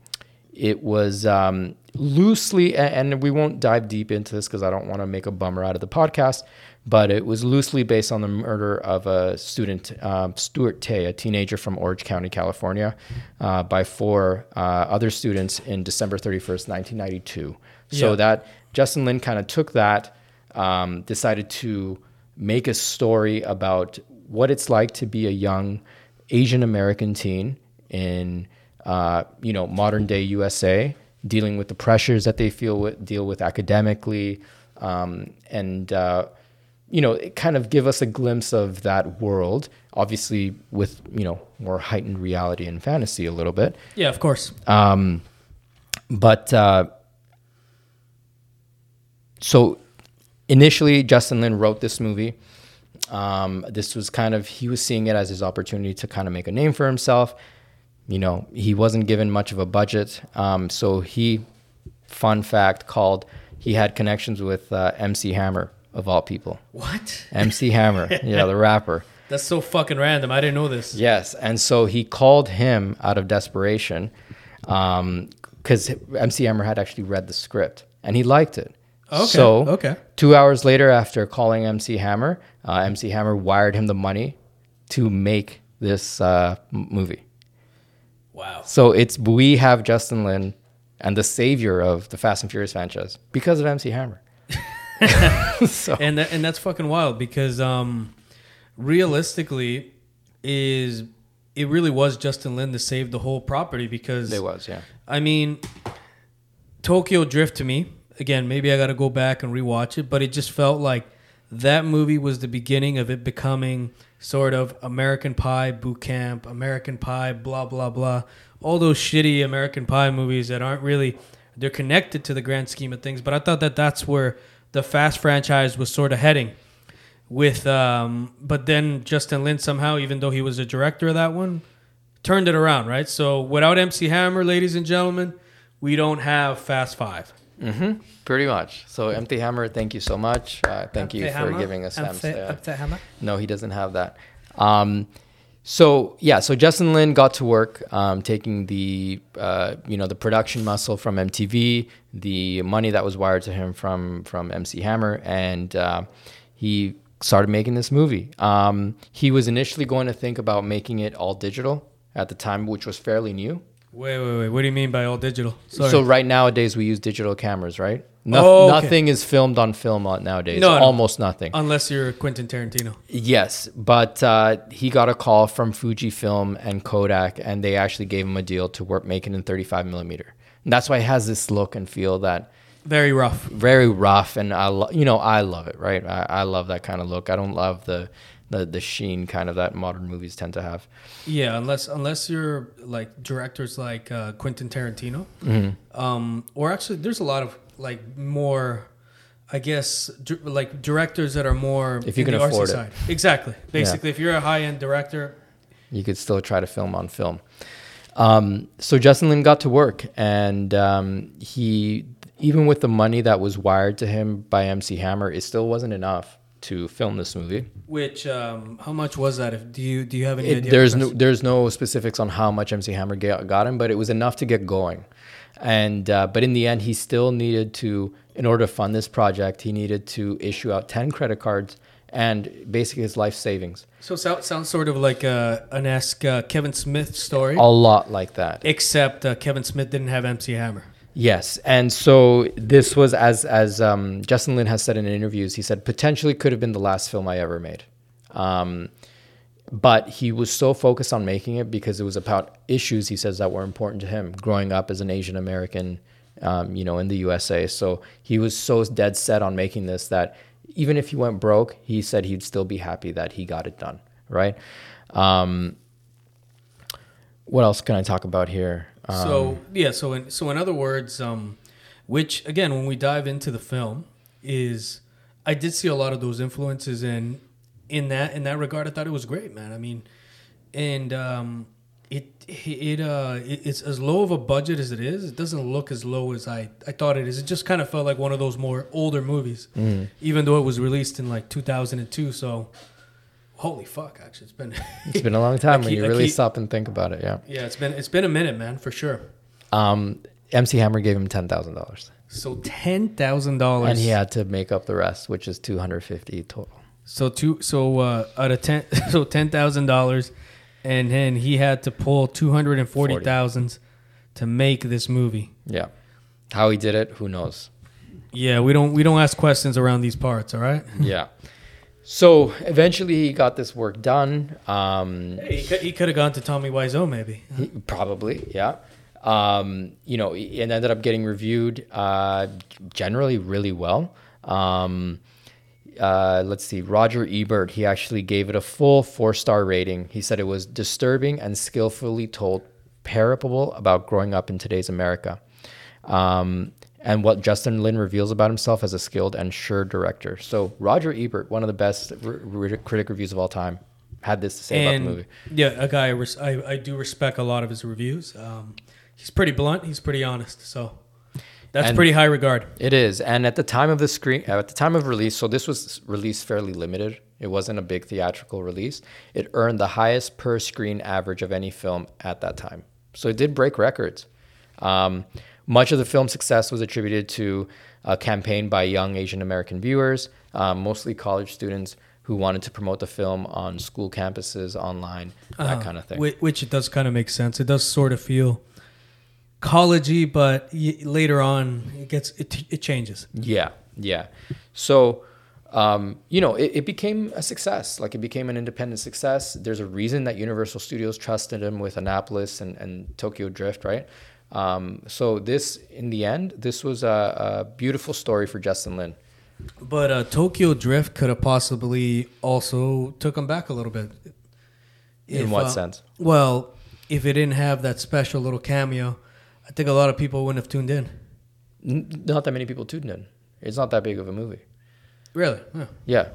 it was um, loosely, and we won't dive deep into this because I don't want to make a bummer out of the podcast, but it was loosely based on the murder of a student, um, Stuart Tay, a teenager from Orange County, California, uh, by four uh, other students in December 31st, 1992. So Yeah. that Justin Lin kind of took that, um, decided to make a story about what it's like to be a young Asian American teen in uh, you know modern day USA, dealing with the pressures that they feel with, deal with academically, um, and uh, you know it kind of give us a glimpse of that world. Obviously, with you know more heightened reality and fantasy a little bit. Yeah, of course. Um, but uh, so initially, Justin Lin wrote this movie. Um, this was kind of he was seeing it as his opportunity to kind of make a name for himself. You know, he wasn't given much of a budget, um, so he, fun fact, called he had connections with uh, MC Hammer of all people. What? MC Hammer, yeah, the rapper. That's so fucking random. I didn't know this. Yes, and so he called him out of desperation, because MC Hammer had actually read the script and he liked it. Okay, So okay. two hours later, after calling MC Hammer, uh, MC Hammer wired him the money to make this uh, m- movie. Wow. So it's we have Justin Lin and the savior of the Fast and Furious franchise because of MC Hammer. so And that, and that's fucking wild because um, realistically, is it really was Justin Lin to save the whole property because It was, yeah. I mean, Tokyo Drift to me, again, maybe I got to go back and rewatch it, but it just felt like that movie was the beginning of it becoming sort of American Pie boot camp, American Pie, blah, blah, blah. All those shitty American Pie movies that aren't really, they're connected to the grand scheme of things, but I thought that that's where the Fast franchise was sort of heading. With, um, but then Justin Lin somehow, even though he was the director of that one, turned it around, right? So without MC Hammer, ladies and gentlemen, we don't have Fast Five. Mm-hmm. Pretty much. So, MC Hammer, thank you so much. Uh, thank you for giving us Sam's. Uh, no, he doesn't have that. Um, so yeah, so Justin Lin got to work um, taking the uh, you know the production muscle from MTV, the money that was wired to him from from MC Hammer, and uh, he started making this movie. Um, he was initially going to think about making it all digital at the time, which was fairly new. Wait, wait, wait. What do you mean by all digital? Sorry. So right nowadays we use digital cameras, right? No, Oh, okay. Nothing is filmed on film nowadays. No, no. almost nothing. Unless you're Quentin Tarantino. Yes, but uh, he got a call from Fujifilm and Kodak, and they actually gave him a deal to work make it in 35 millimeter. And that's why it has this look and feel that Very rough. very rough, and I lo- you know I love it, right? I, I love that kind of look. I don't love the, the the sheen kind of that modern movies tend to have. Yeah, unless unless you're like directors like uh, Quentin Tarantino, Mm-hmm. um, or actually, there's a lot of like more, I guess, di- like directors that are more If you can afford it. side. Exactly. Basically, if you're a high end director, you could still try to film on film. Um, so Justin Lin got to work, and um, he, even with the money that was wired to him by MC Hammer, it still wasn't enough to film this movie. which um, how much was that? If do you do you have any It, idea? there's no there's no specifics on how much MC Hammer got, got him, but it was enough to get going. And uh, but in the end, he still needed to, in order to fund this project, he needed to issue out ten credit cards and basically his life savings. So sounds sounds sort of like uh, an esque uh, Kevin Smith story, A lot like that. except uh, Kevin Smith didn't have MC Hammer. Yes, and so this was as as um, Justin Lin has said in interviews. He said potentially could have been the last film I ever made, um, but he was so focused on making it because it was about issues he says that were important to him growing up as an Asian American, um, you know, in the USA. So he was so dead set on making this that even if he went broke, he said he'd still be happy that he got it done. Right. Um, what else can I talk about here? Um, So yeah, so in so in other words, um, which again, when we dive into the film, is I did see a lot of those influences in in that in that regard. I thought it was great, man. I mean, and um, it it uh it, it's as low of a budget as it is. It doesn't look as low as I I thought it is. It just kind of felt like one of those more older movies, even though it was released in like 2002. So. Holy fuck! Actually, it's been It's been a long time when you really keep- stop and think about it. Yeah. yeah, it's been it's been a minute, man, for sure. Um, MC Hammer gave him ten thousand dollars, So ten thousand dollars, and he had to make up the rest, which is two hundred fifty total. so two so uh, out of ten so ten thousand dollars, and then he had to pull two hundred and forty thousand to make this movie. Yeah. How he did it, who knows? Yeah, we don't we don't ask questions around these parts. All right. yeah. So eventually, he got this work done. Um, He could, he could have gone to Tommy Wiseau maybe. he- probably, yeah. Um, you know, it ended up getting reviewed uh, generally really well. Um, uh, let's see, Roger Ebert, he actually gave it a full four star rating. He said it was disturbing and skillfully told parable about growing up in today's America. Um, and what Justin Lin reveals about himself as a skilled and sure director. So Roger Ebert, one of the best critic reviews of all time, had this to say about the movie. yeah, a guy I, res- I I do respect a lot of his reviews. Um, he's pretty blunt. He's pretty honest. So that's And- pretty high regard. It is, and at the time of the screen, at the time of release, so this was released fairly limited. It wasn't a big theatrical release. It earned the highest per screen average of any film at that time. So it did break records. Um, much of the film's success was attributed to a campaign by young Asian American viewers, um, mostly college students who wanted to promote the film on school campuses, online, that Uh, kind of thing. Which, which it does kind of make sense. It does sort of feel collegey, but y- later on it gets it, it changes. Yeah, yeah. So um, you know, it, it became a success. Like it became an independent success. There's a reason that Universal Studios trusted him with Annapolis and, and Tokyo Drift, right? Um, so this, in the end, this was a, a beautiful story for Justin Lin. But uh, Tokyo Drift could have possibly also took him back a little bit. In what uh, sense? Well, if it didn't have that special little cameo, I think a lot of people wouldn't have tuned in. N- not that many people tuned in. It's not that big of a movie. Really? Huh. Yeah,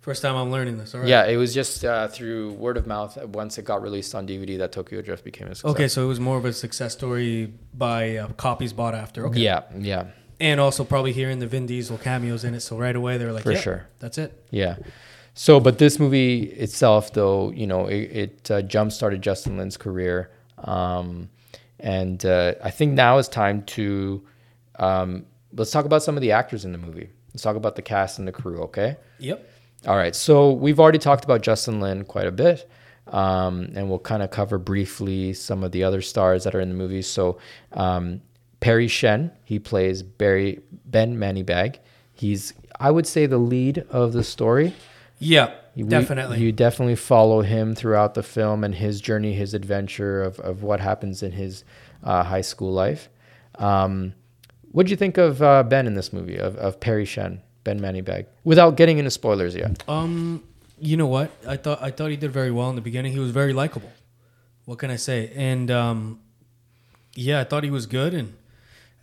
First time I'm learning this. All right. yeah. It was just uh, through word of mouth uh, once it got released on DVD that Tokyo Drift became a success. Okay, so it was more of a success story by uh, copies bought after. Okay. Yeah, yeah. And also probably hearing the Vin Diesel cameos in it, so right away they were like, For "Yeah, sure. that's it." Yeah. So, but this movie itself, though, you know, it, it uh, jump started Justin Lin's career. Um, and uh, I think now is time to um, let's talk about some of the actors in the movie. Let's talk about the cast and the crew, okay? Yep. All right. So we've already talked about Justin Lin quite a bit. Um, and we'll kind of cover briefly some of the other stars that are in the movie. So um, Parry Shen, he plays Barry Ben Manibag. He's, I would say, the lead of the story. Yeah, We- definitely. you definitely follow him throughout the film and his journey, his adventure of, of what happens in his uh, high school life. Um, what do you think of uh, Ben in this movie, of, of Parry Shen, Ben Manibag, without getting into spoilers yet? Um, you know what? I thought I thought he did very well in the beginning. He was very likable. What can I say? And um, yeah, I thought he was good. And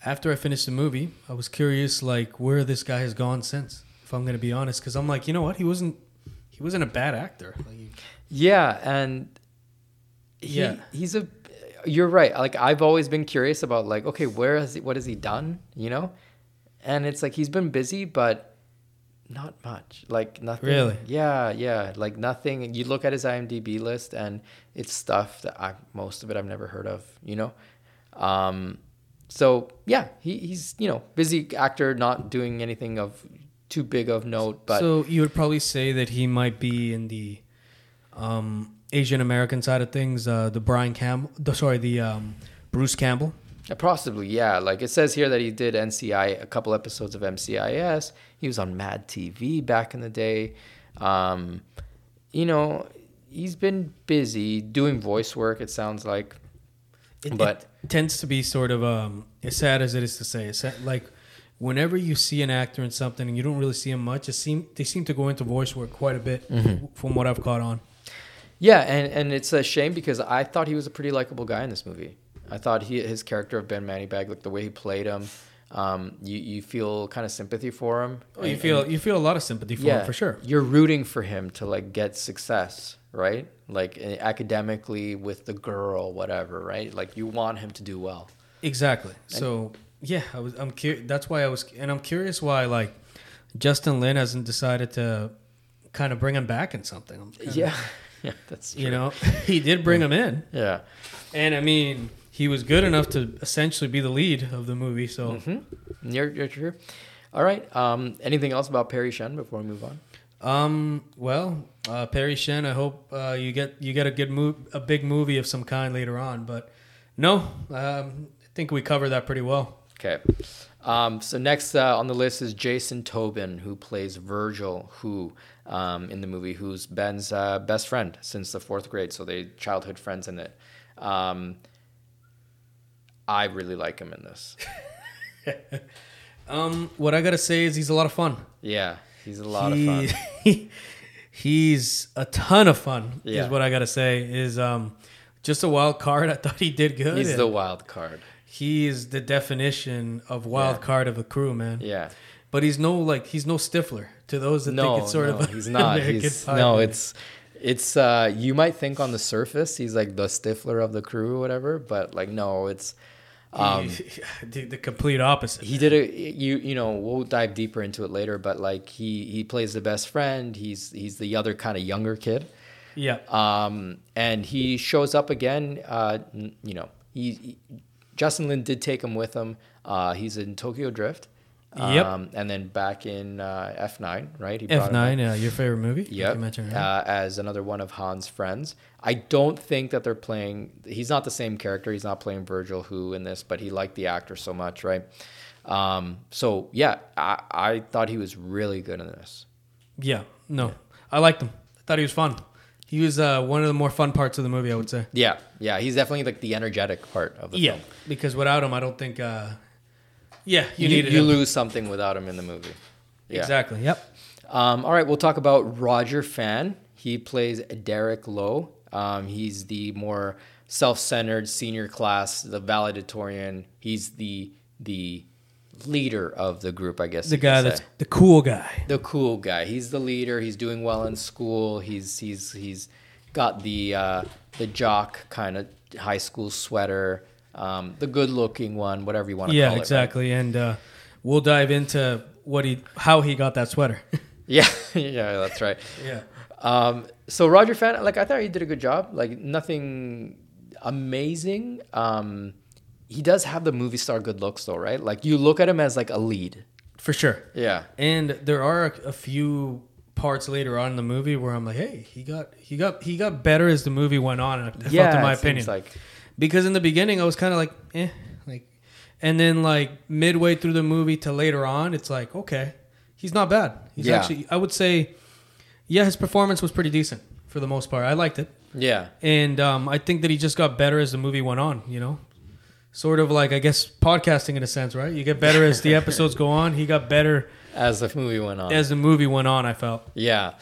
after I finished the movie, I was curious, like where this guy has gone since. If I'm gonna be honest, because I'm like, you know what? He wasn't he wasn't a bad actor. Like, Yeah, and he, Yeah. he's a. You're right. Like I've always been curious about like, okay, where has he? What has he done? You know, and it's like he's been busy, but not much. Like nothing. Really? Yeah, yeah. Like nothing. You look at his IMDb list, and it's stuff that I most of it I've never heard of. You know, um, so yeah, he, he's you know busy actor, not doing anything of too big of note, but so you would probably say that he might be in the um, Asian American side of things. Uh, the Brian Campbell, the, sorry, the um, Bruce Campbell. Possibly, yeah. Like it says here that he did NCI, a couple episodes of NCIS. He was on Mad TV back in the day. Um, you know, he's been busy doing voice work. It sounds like, It, but it tends to be sort of um, as sad as it is to say. It's sad- like whenever you see an actor in something and you don't really see him much, it seem they seem to go into voice work quite a bit Mm-hmm. from what I've caught on. yeah, and and it's a shame because I thought he was a pretty likable guy in this movie. I thought he his character of Ben Manibag, like the way he played him, um, you you feel kind of sympathy for him. Oh, you And- feel you feel a lot of sympathy for him for sure. You're rooting for him to like get success, right? Like eh, academically with the girl, whatever, right? Like you want him to do well. Exactly. So yeah, I was I'm curious. That's why I was, and I'm curious why like Justin Lin hasn't decided to kind of bring him back in something. Kinda- Yeah, yeah, that's true. You know, he did bring him in, Yeah. and I mean, he was good enough to essentially be the lead of the movie. So Mm-hmm. You're, you're true. All right. Um, anything else about Parry Shen before we move on? Um. Well, uh, Parry Shen. I hope uh, you get you get a good move, a big movie of some kind later on. But no, um, I think we covered that pretty well. Okay. Um, so next uh, on the list is Jason Tobin, who plays Virgil, who um, in the movie, who's Ben's uh, best friend since the fourth grade. So they childhood friends in it. Um, I really like him in this. Um. What I gotta say is he's a lot of fun. Yeah, he's a lot He- of fun. he's a ton of fun. Yeah. Is what I gotta say. Is um, just a wild card. I thought he did good. He's the wild card. he is the definition of wild Yeah. card of the crew, man. Yeah. But he's no like he's no Stifler to those that No, think it's sort no, of a he's not. American He's, Pie no, it's it's uh you might think on the surface he's like the Stifler of the crew or whatever, but like no, it's um the, the complete opposite. he did a you you know we'll dive deeper into it later but like he he plays the best friend he's he's the other kind of younger kid yeah. um and he shows up again uh you know he, he- justin lin did take him with him uh he's in tokyo drift Yep. um and then back in uh f9 right he brought F him nine, back. uh, your favorite movie? Yep. uh, as another one of Han's friends. I don't think that they're playing. He's not the same character. He's not playing Virgil, who in this, but he liked the actor so much, right? Um, so yeah, I, I thought he was really good in this. Yeah, no, I liked him. I thought he was fun. He was uh, one of the more fun parts of the movie, I would say. Yeah, yeah, he's definitely like the energetic part of the Yeah, film. because without him, I don't think. Uh, yeah, you, You, needed you him. lose something without him in the movie. Yeah. Exactly. Yep. Um, all right, we'll talk about Roger Fan. He plays Derek Lowe. Um, he's the more self-centered senior class, the valedictorian. He's the the leader of the group, I guess. The guy that's the cool guy. the cool guy. He's the leader. He's doing well in school. He's he's he's got the uh, the jock kind of high school sweater, um, the good-looking one, whatever you want to Yeah, call it. right? exactly. And uh, we'll dive into what he, how he got that sweater. Yeah, yeah, that's right. yeah. Um, so Roger Fan, like I thought he did a good job. Like nothing amazing. Um, he does have the movie star good looks though, right? Like you look at him as like a lead. For sure. Yeah. And there are a, a few parts later on in the movie where I'm like, hey, he got he got he got better as the movie went on. Yeah, in my opinion, like because in the beginning I was kind of like, eh, like, and then like midway through the movie to later on, it's like, okay, he's not bad. He's Yeah. actually, I would say, yeah, his performance was pretty decent for the most part. I liked it, yeah, and um, I think that he just got better as the movie went on. You know. Sort of like I guess podcasting in a sense, right? You get better as the episodes go on. He got better as the movie went on. as the movie went on. I felt. Yeah.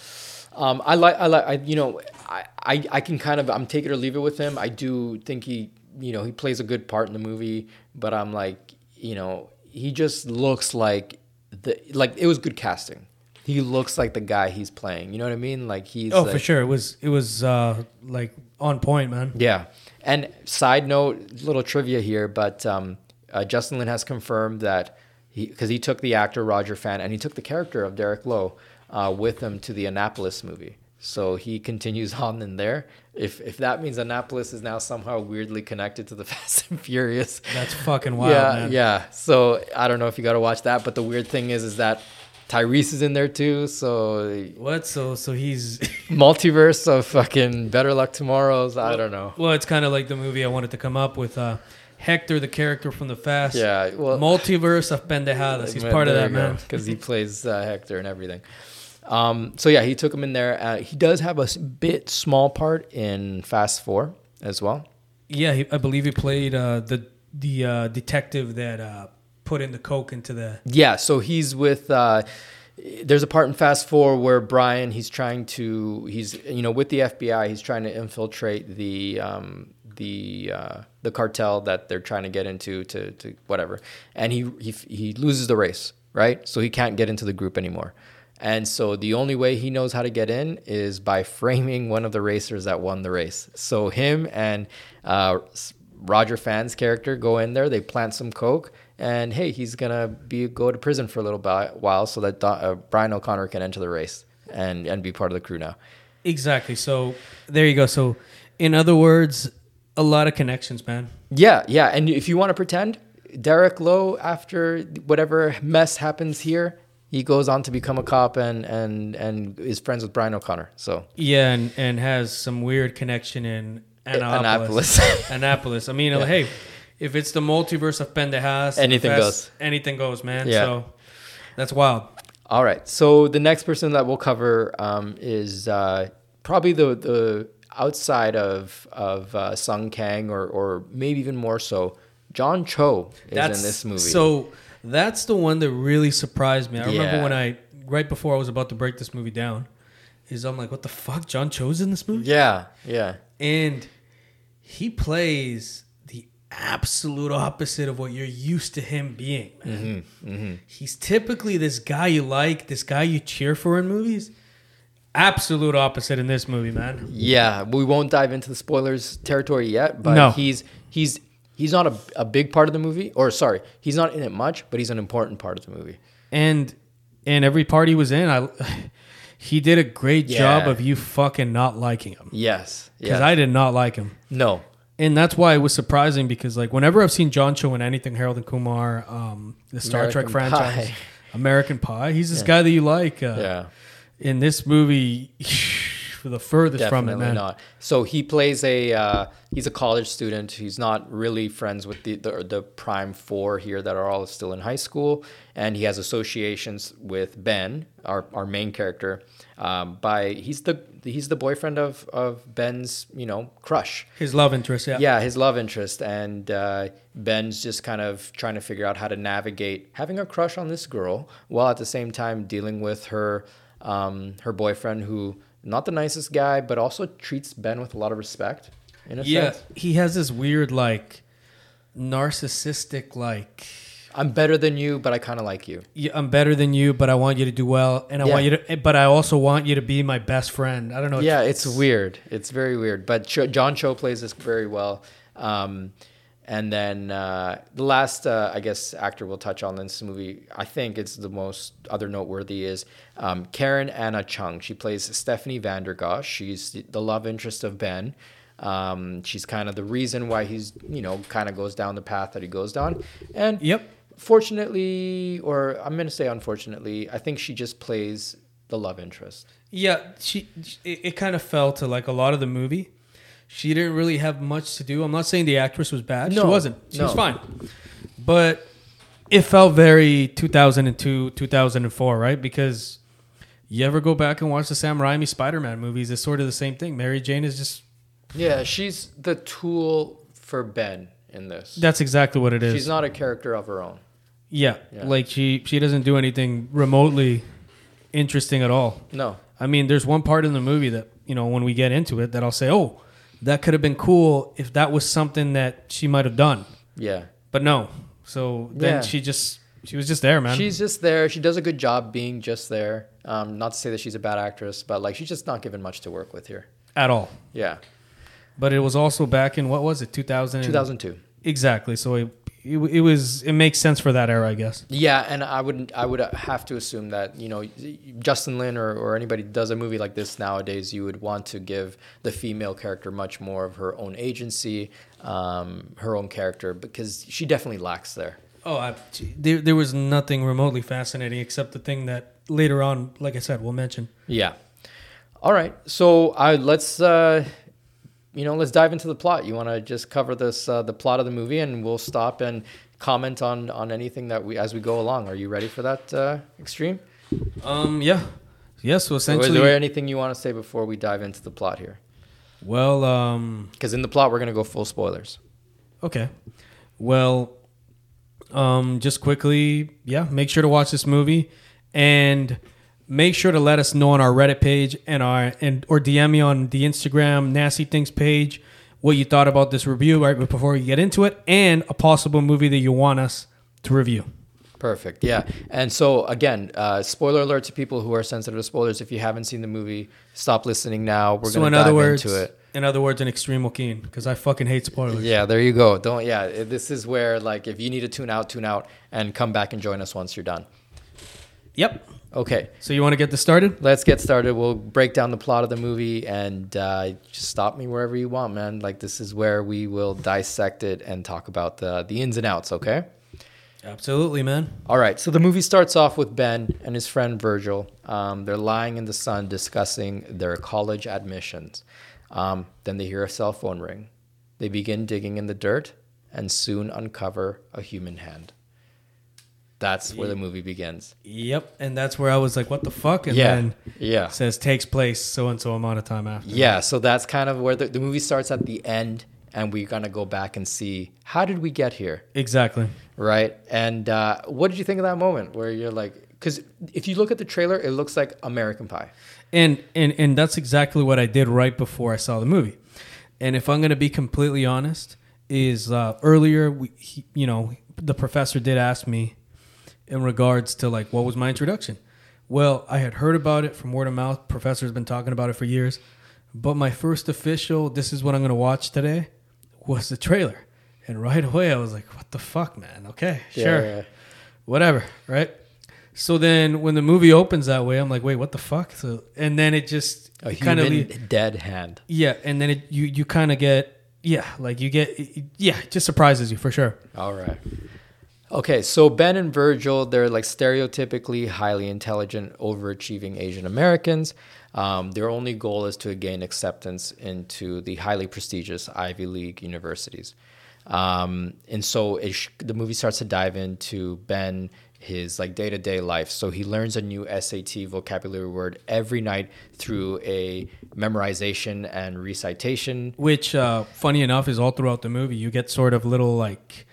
Um, I like, I like, I, you know, I, I, I can kind of, I'm take it or leave it with him. I do think he, you know, he plays a good part in the movie, but I'm like, you know, he just looks like the, like it was good casting. He looks like the guy he's playing. You know what I mean? Like he's. Oh, like, for sure. It was it was uh, like on point, man. Yeah. And side note, little trivia here, but um, uh, Justin Lin has confirmed that he, because he took the actor Roger Fan and he took the character of Derek Lowe uh, with him to the Annapolis movie. So he continues on in there. If if that means Annapolis is now somehow weirdly connected to the Fast and Furious, That's fucking wild, yeah, man. yeah. So I don't know if you got to watch that, but the weird thing is, is that Tyrese is in there too. So What? So so he's multiverse of fucking Better Luck Tomorrow's. I don't know. well. It's kind of like the movie I wanted to come up with. Uh, Hector, the character from the Fast. Yeah, well, Multiverse of pendejadas. He's part of that, man. because he plays uh, Hector and everything. Um, so yeah, he took him in there. Uh, he does have a bit small part in Fast Four as well. Yeah, he, I believe he played uh, the the uh, detective that uh, put in the coke into the. Yeah, so he's with. Uh, there's a part in Fast Four where Brian he's trying to he's you know with the FBI he's trying to infiltrate the um, the uh, the cartel that they're trying to get into to, to whatever, and he he he loses the race right, so he can't get into the group anymore. And so the only way he knows how to get in is by framing one of the racers that won the race. So him and uh, Roger Fan's character go in there. They plant some coke, and hey, he's gonna be go to prison for a little while so that uh, Brian O'Connor can enter the race and and be part of the crew now. Exactly. So there you go. So, in other words, a lot of connections, man. Yeah, yeah. And if you want to pretend, Derek Lowe, after whatever mess happens here, he goes on to become a cop and and and is friends with Brian O'Connor. So Yeah, and, and has some weird connection in Annapolis. Annapolis. Annapolis. I mean, hey, if it's the multiverse of pendejas, Anything goes. Anything goes, man. Yeah. So that's wild. All right. So the next person that we'll cover um, is uh, probably the the outside of of uh, Sung Kang or or maybe even more so. John Cho is in this movie. So that's the one that really surprised me. I remember when I right before I was about to break this movie down, is I'm like, what the fuck? John Cho's in this movie, yeah, yeah, and he plays the absolute opposite of what you're used to him being. Man. Mm-hmm, He's typically this guy you like, this guy you cheer for in movies. Absolute opposite in this movie, man. yeah. We won't dive into the spoilers territory yet, but No. he's he's he's not a, a big part of the movie, or sorry, he's not in it much, but he's an important part of the movie. and and every part he was in, I he did a great Yeah. job of you fucking not liking him Yes, because yeah. I did not like him, no, and that's why it was surprising because like whenever I've seen John Cho in anything, Harold and Kumar, um, the Star Trek franchise, Pie. American Pie, he's this guy that you like. Uh, yeah. In this movie, the furthest from it, Definitely man. not. So he plays a uh, he's a college student. He's not really friends with the, the the prime four here that are all still in high school, and he has associations with Ben, our our main character. Um, by he's the he's the boyfriend of of Ben's you know crush. His love interest, yeah. Yeah, his love interest, and uh, Ben's just kind of trying to figure out how to navigate having a crush on this girl while at the same time dealing with her um, her boyfriend, who not the nicest guy, but also treats Ben with a lot of respect. In a Yeah, sense, he has this weird like narcissistic like I'm better than you, but I kind of like you. yeah, I'm better than you, but I want you to do well, and I Yeah. want you to, but I also want you to be my best friend. I don't know. yeah, it's weird. It's very weird. But Cho, John Cho plays this very well. Um, and then uh, the last, uh, I guess, actor we'll touch on in this movie, I think it's the most other noteworthy is um, Karin Anna Cheung. She plays Stephanie Vandergosh. She's the- love interest of Ben. Um, she's kind of the reason why he's, you know, kind of goes down the path that he goes down. And Yep. fortunately, or I'm going to say unfortunately, I think she just plays the love interest. Yeah, she it, it kind of fell to like a lot of the movie. She didn't really have much to do. I'm not saying the actress was bad. No, she wasn't. She was fine. But it felt very 2002, 2004, right? Because you ever go back and watch the Sam Raimi Spider-Man movies, it's sort of the same thing. Mary Jane is just Yeah, she's the tool for Ben in this. that's exactly what it is. She's not a character of her own. yeah, Yeah. like she she doesn't do anything remotely interesting at all. No. I mean, there's one part in the movie that, you know, when we get into it, that I'll say, oh, that could have been cool if that was something that she might have done. Yeah. But no. So then Yeah. she just, she was just there, man. She's just there. She does a good job being just there. Um, not to say that she's a bad actress, but like she's just not given much to work with here. at all. Yeah. But it was also back in, what was it, 2000? 2002. Exactly. So it, it, it was, it makes sense for that era, I guess. Yeah, and I would I would have to assume that you know Justin Lin or, or anybody does a movie like this nowadays, you would want to give the female character much more of her own agency, um, her own character, because she definitely lacks there. Oh, I, there, there was nothing remotely fascinating except the thing that later on, like I said, we'll mention. Yeah. All right. So I let's uh, you know let's dive into the plot. You want to just cover this uh, the plot of the movie, and we'll stop and comment on on anything that we as we go along. Are you ready for that uh, extreme? Um, yeah. Yeah, so Or is there anything you want to say before we dive into the plot here? well, um, Because in the plot we're gonna go full spoilers. Okay. Well, um, just quickly, yeah, make sure to watch this movie and make sure to let us know on our Reddit page and our and or DM me on the Instagram Nasty Things page what you thought about this review right before we get into it and a possible movie that you want us to review. Perfect. Yeah. And so again, uh, spoiler alert to people who are sensitive to spoilers. If you haven't seen the movie, stop listening now. We're so gonna in dive words, into it. in other words, an extreme Joaquin because I fucking hate spoilers. Yeah, there you go. Don't. Yeah, this is where like if you need to tune out, tune out, and come back and join us once you're done. Yep. Okay, So you want to get this started? let's get started. We'll break down the plot of the movie and uh, just stop me wherever you want, man. Like this is where we will dissect it and talk about the the ins and outs. Okay. Absolutely, man. All right. So the movie starts off with Ben and his friend Virgil. Um, they're lying in the sun discussing their college admissions. Um, then they hear a cell phone ring. They begin digging in the dirt and soon uncover a human hand. That's where the movie begins. Yep. And that's where I was like, what the fuck? And yeah. then yeah. says takes place so and so amount of time after. Yeah. So that's kind of where the, the movie starts at the end, and we're going to go back and see how did we get here? Exactly. right? And uh, what did you think of that moment where you're like, because if you look at the trailer, it looks like American Pie. And and and that's exactly what I did right before I saw the movie. And if I'm going to be completely honest, is uh, earlier we, he, you know, the professor did ask me in regards to like what was my introduction. Well, I had heard about it from word of mouth. Professor's been talking about it for years. But my first official, this is what I'm going to watch today, was the trailer. And right away I was like, what the fuck, man? Okay, sure Yeah. whatever, right? So then when the movie opens that way, I'm like, wait, what the fuck? So and then it just kind of dead hand. yeah, and then it you you kind of get yeah, like you get yeah, it just surprises you for sure. All right. Okay, so Ben and Virgil, they're like stereotypically highly intelligent, overachieving Asian Americans. Um, their only goal is to gain acceptance into the highly prestigious Ivy League universities. Um, and so sh- the movie starts to dive into Ben, his like day to day life. So he learns a new SAT vocabulary word every night through a memorization and recitation. Which, uh, funny enough, is all throughout the movie. You get sort of little like,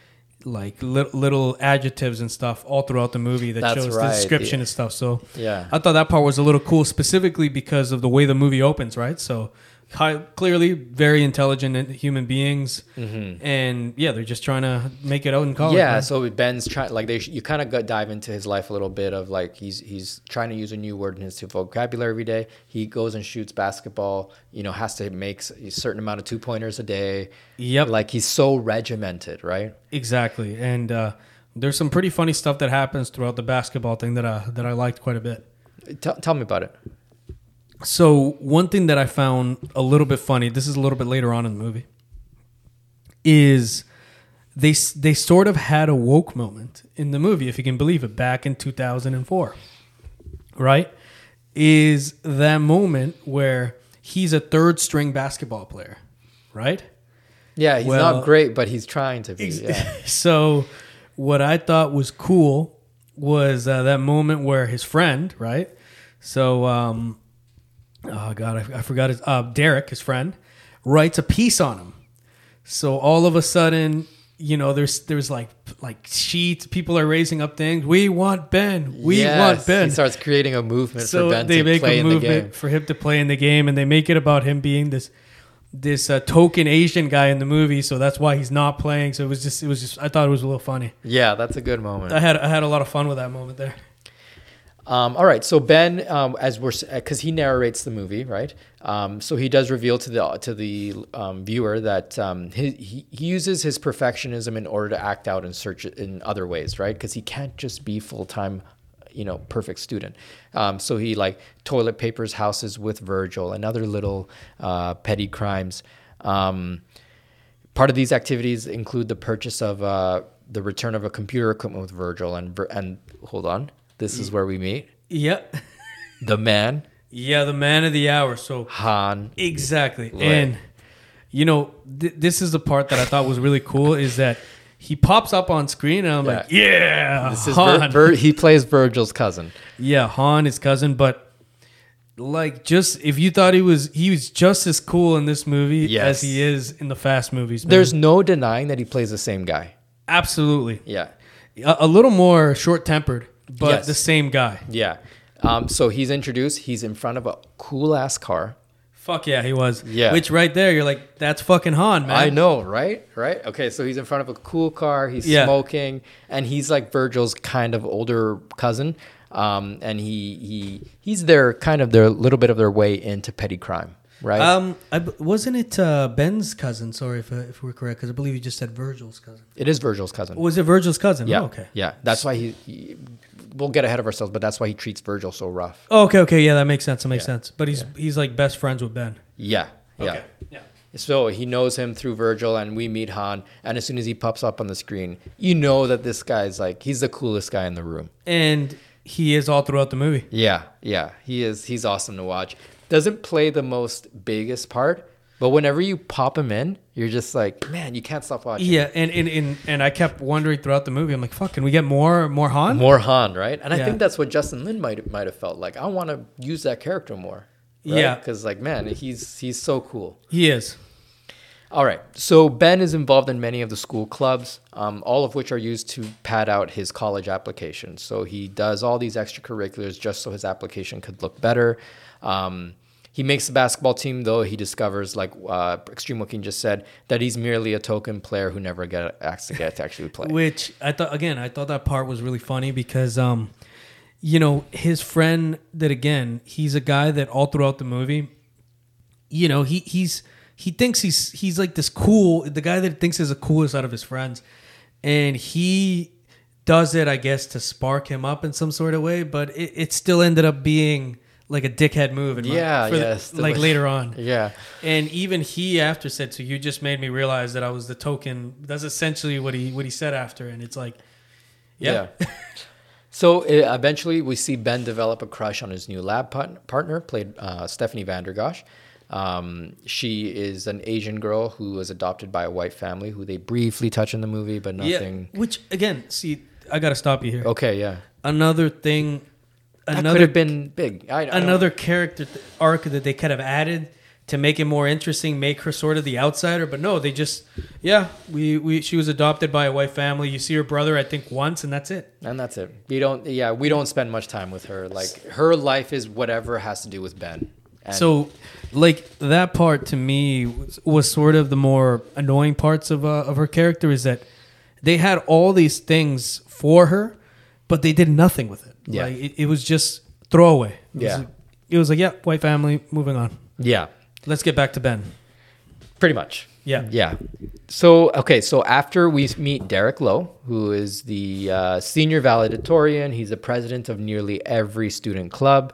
like li- little adjectives and stuff all throughout the movie that That's shows right, the description yeah. and stuff. So Yeah. I thought that part was a little cool, specifically because of the way the movie opens. Right, so clearly very intelligent human beings, and yeah, they're just trying to make it out in college. yeah, man. so Ben's trying like they you kind of got dive into his life a little bit of like he's he's trying to use a new word in his vocabulary every day. He goes and shoots basketball. You know, has to make a certain amount of two pointers a day. Yep. Like he's so regimented, right? Exactly, and uh, there's some pretty funny stuff that happens throughout the basketball thing that I that I liked quite a bit. Tell tell me about it. So one thing that I found a little bit funny, this is a little bit later on in the movie, is they they sort of had a woke moment in the movie, if you can believe it, back in 2004. Right? Is that moment where he's a third string basketball player, right? Yeah, he's Well- not great, but he's trying to be. Yeah. so what I thought was cool was uh, that moment where his friend, right? So, um, oh god, I, I forgot his uh, Derek, his friend, writes a piece on him. So all of a sudden, you know, there's there's like like sheets. People are raising up things. We want Ben. We Yes, want Ben. He starts creating a movement so for Ben they to make play a in the game. movement for him to play in the game, and they make it about him being this this uh, token Asian guy in the movie. So that's why he's not playing. So it was just it was just I thought it was a little funny. Yeah, that's a good moment. I had I had a lot of fun with that moment there. Um, all right, so Ben, um, as we're because he narrates the movie, right? Um, so he does reveal to the to the um, viewer that um, he, he uses his perfectionism in order to act out and search in other ways, right? Because he can't just be full time, you know, perfect student. Um, so he like toilet papers houses with Virgil and other little uh, petty crimes. Part of these activities include the purchase of uh, the return of a computer equipment with Virgil and and hold on, this is where we meet Yep. the man Yeah, the man of the hour. So Han. exactly, and you know th- this is the part that I thought was really cool is that he pops up on screen and I'm like, yeah, This is Han. Vir- Vir- he plays Virgil's cousin. Yeah, Han, his cousin, but like just if you thought he was he was just as cool in this movie Yes. as he is in the Fast movies. man. There's no denying that he plays the same guy. absolutely Yeah, a, a little more short tempered, but Yes. the same guy. yeah. Um, so he's introduced. He's in front of a cool ass car. Fuck yeah, he was. Yeah. which right there, you're like, that's fucking Han, man. I know, right? Right? Okay, so he's in front of a cool car. He's Yeah. smoking, and he's like Virgil's kind of older cousin. Um, and he he he's their kind of their little bit of their way into petty crime, right? Um, I wasn't it uh, Ben's cousin? Sorry if, uh, if we're correct, because I believe you just said Virgil's cousin. it is Virgil's cousin. Was it Virgil's cousin? yeah, Oh, okay. yeah. That's why he, he. We'll get ahead of ourselves, but that's why he treats Virgil so rough. Oh, okay, okay, yeah, that makes sense. That makes Yeah. sense. But he's he's like best friends with Ben. Yeah, yeah. Okay. Yeah. So he knows him through Virgil, and we meet Han. And as soon as he pops up on the screen, you know that this guy's like he's the coolest guy in the room. And he is all throughout the movie. Yeah, yeah, he is. He's awesome to watch. Doesn't play the most biggest part, but whenever you pop him in, you're just like, man, you can't stop watching. Yeah, and and, and and I kept wondering throughout the movie. I'm like, fuck, can we get more more Han? More Han, right? And I Yeah. think that's what Justin Lin might might have felt like. I want to use that character more. Yeah. because like, man, he's he's so cool. He is. All right. So Ben is involved in many of the school clubs, um, all of which are used to pad out his college application. So he does all these extracurriculars just so his application could look better. Um, he makes the basketball team, though he discovers, like uh, Extreme Joaquin just said, that he's merely a token player who never get asked to get to actually play. Which I thought again, I thought that part was really funny because um, you know, his friend that again, he's a guy that all throughout the movie, you know, he he's he thinks he's he's like this cool the guy that thinks is the coolest out of his friends. And he does it, I guess, to spark him up in some sort of way, but it, it still ended up being like a dickhead move in my- Yeah, yes, the like way- later on. yeah. And even he after said, "So you just made me realize that I was the token." That's essentially what he what he said after, and it's like, Yeah. so uh, eventually, we see Ben develop a crush on his new lab part- partner, played uh, Stephanie Vandergosh. Um, she is an Asian girl who was adopted by a white family, who they briefly touch in the movie, but nothing. Yeah. Which again, see, I gotta stop you here. Okay, yeah, Another thing, could another have been big. I, I another character th- arc that they could have added to make it more interesting, make her sort of the outsider. But no, they just, yeah, we, we she was adopted by a white family. You see her brother, I think, once, and that's it. and that's it. We don't. Yeah, we don't spend much time with her. Like her life is whatever has to do with Ben. And so, like that part to me was, was sort of the more annoying parts of uh, of her character is that they had all these things for her, but they did nothing with it. Yeah. like, it, it was just throwaway. It Yeah. was, it was like, yeah, white family, moving on. yeah, Let's get back to Ben. pretty much. Yeah. Yeah. So okay, so after we meet Daric Loo, who is the uh, senior valedictorian, he's the president of nearly every student club.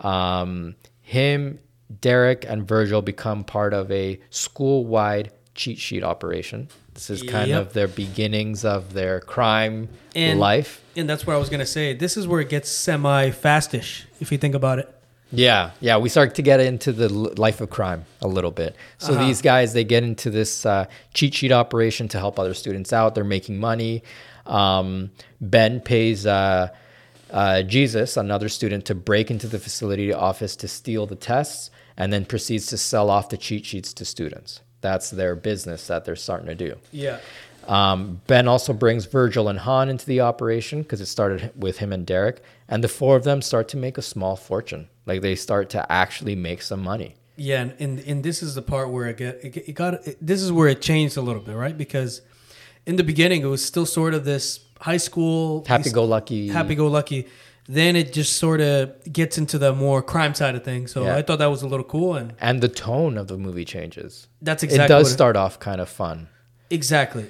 Um, him, Daric, and Virgil become part of a school-wide cheat sheet operation. This is kind Yep. of their beginnings of their crime And- life. And that's what I was gonna say. This is where it gets semi fastish, if you think about it. Yeah, yeah, we start to get into the life of crime a little bit. So Uh-huh. these guys, they get into this uh, cheat sheet operation to help other students out. They're making money. Um, ben pays uh, uh, Jesus, another student, to break into the facility office to steal the tests, and then proceeds to sell off the cheat sheets to students. That's their business that they're starting to do. Yeah. Um, ben also brings Virgil and Han into the operation because it started with him and Daric, and the four of them start to make a small fortune. Like they start to actually make some money. Yeah, and, and and this is the part where it get it, it got it, this is where it changed a little bit, right? Because in the beginning it was still sort of this high school Happy-go-lucky. happy go lucky. Then it just sort of gets into the more crime side of things. So Yeah. I thought that was a little cool, and And the tone of the movie changes. that's exactly it does start off kind of fun, exactly,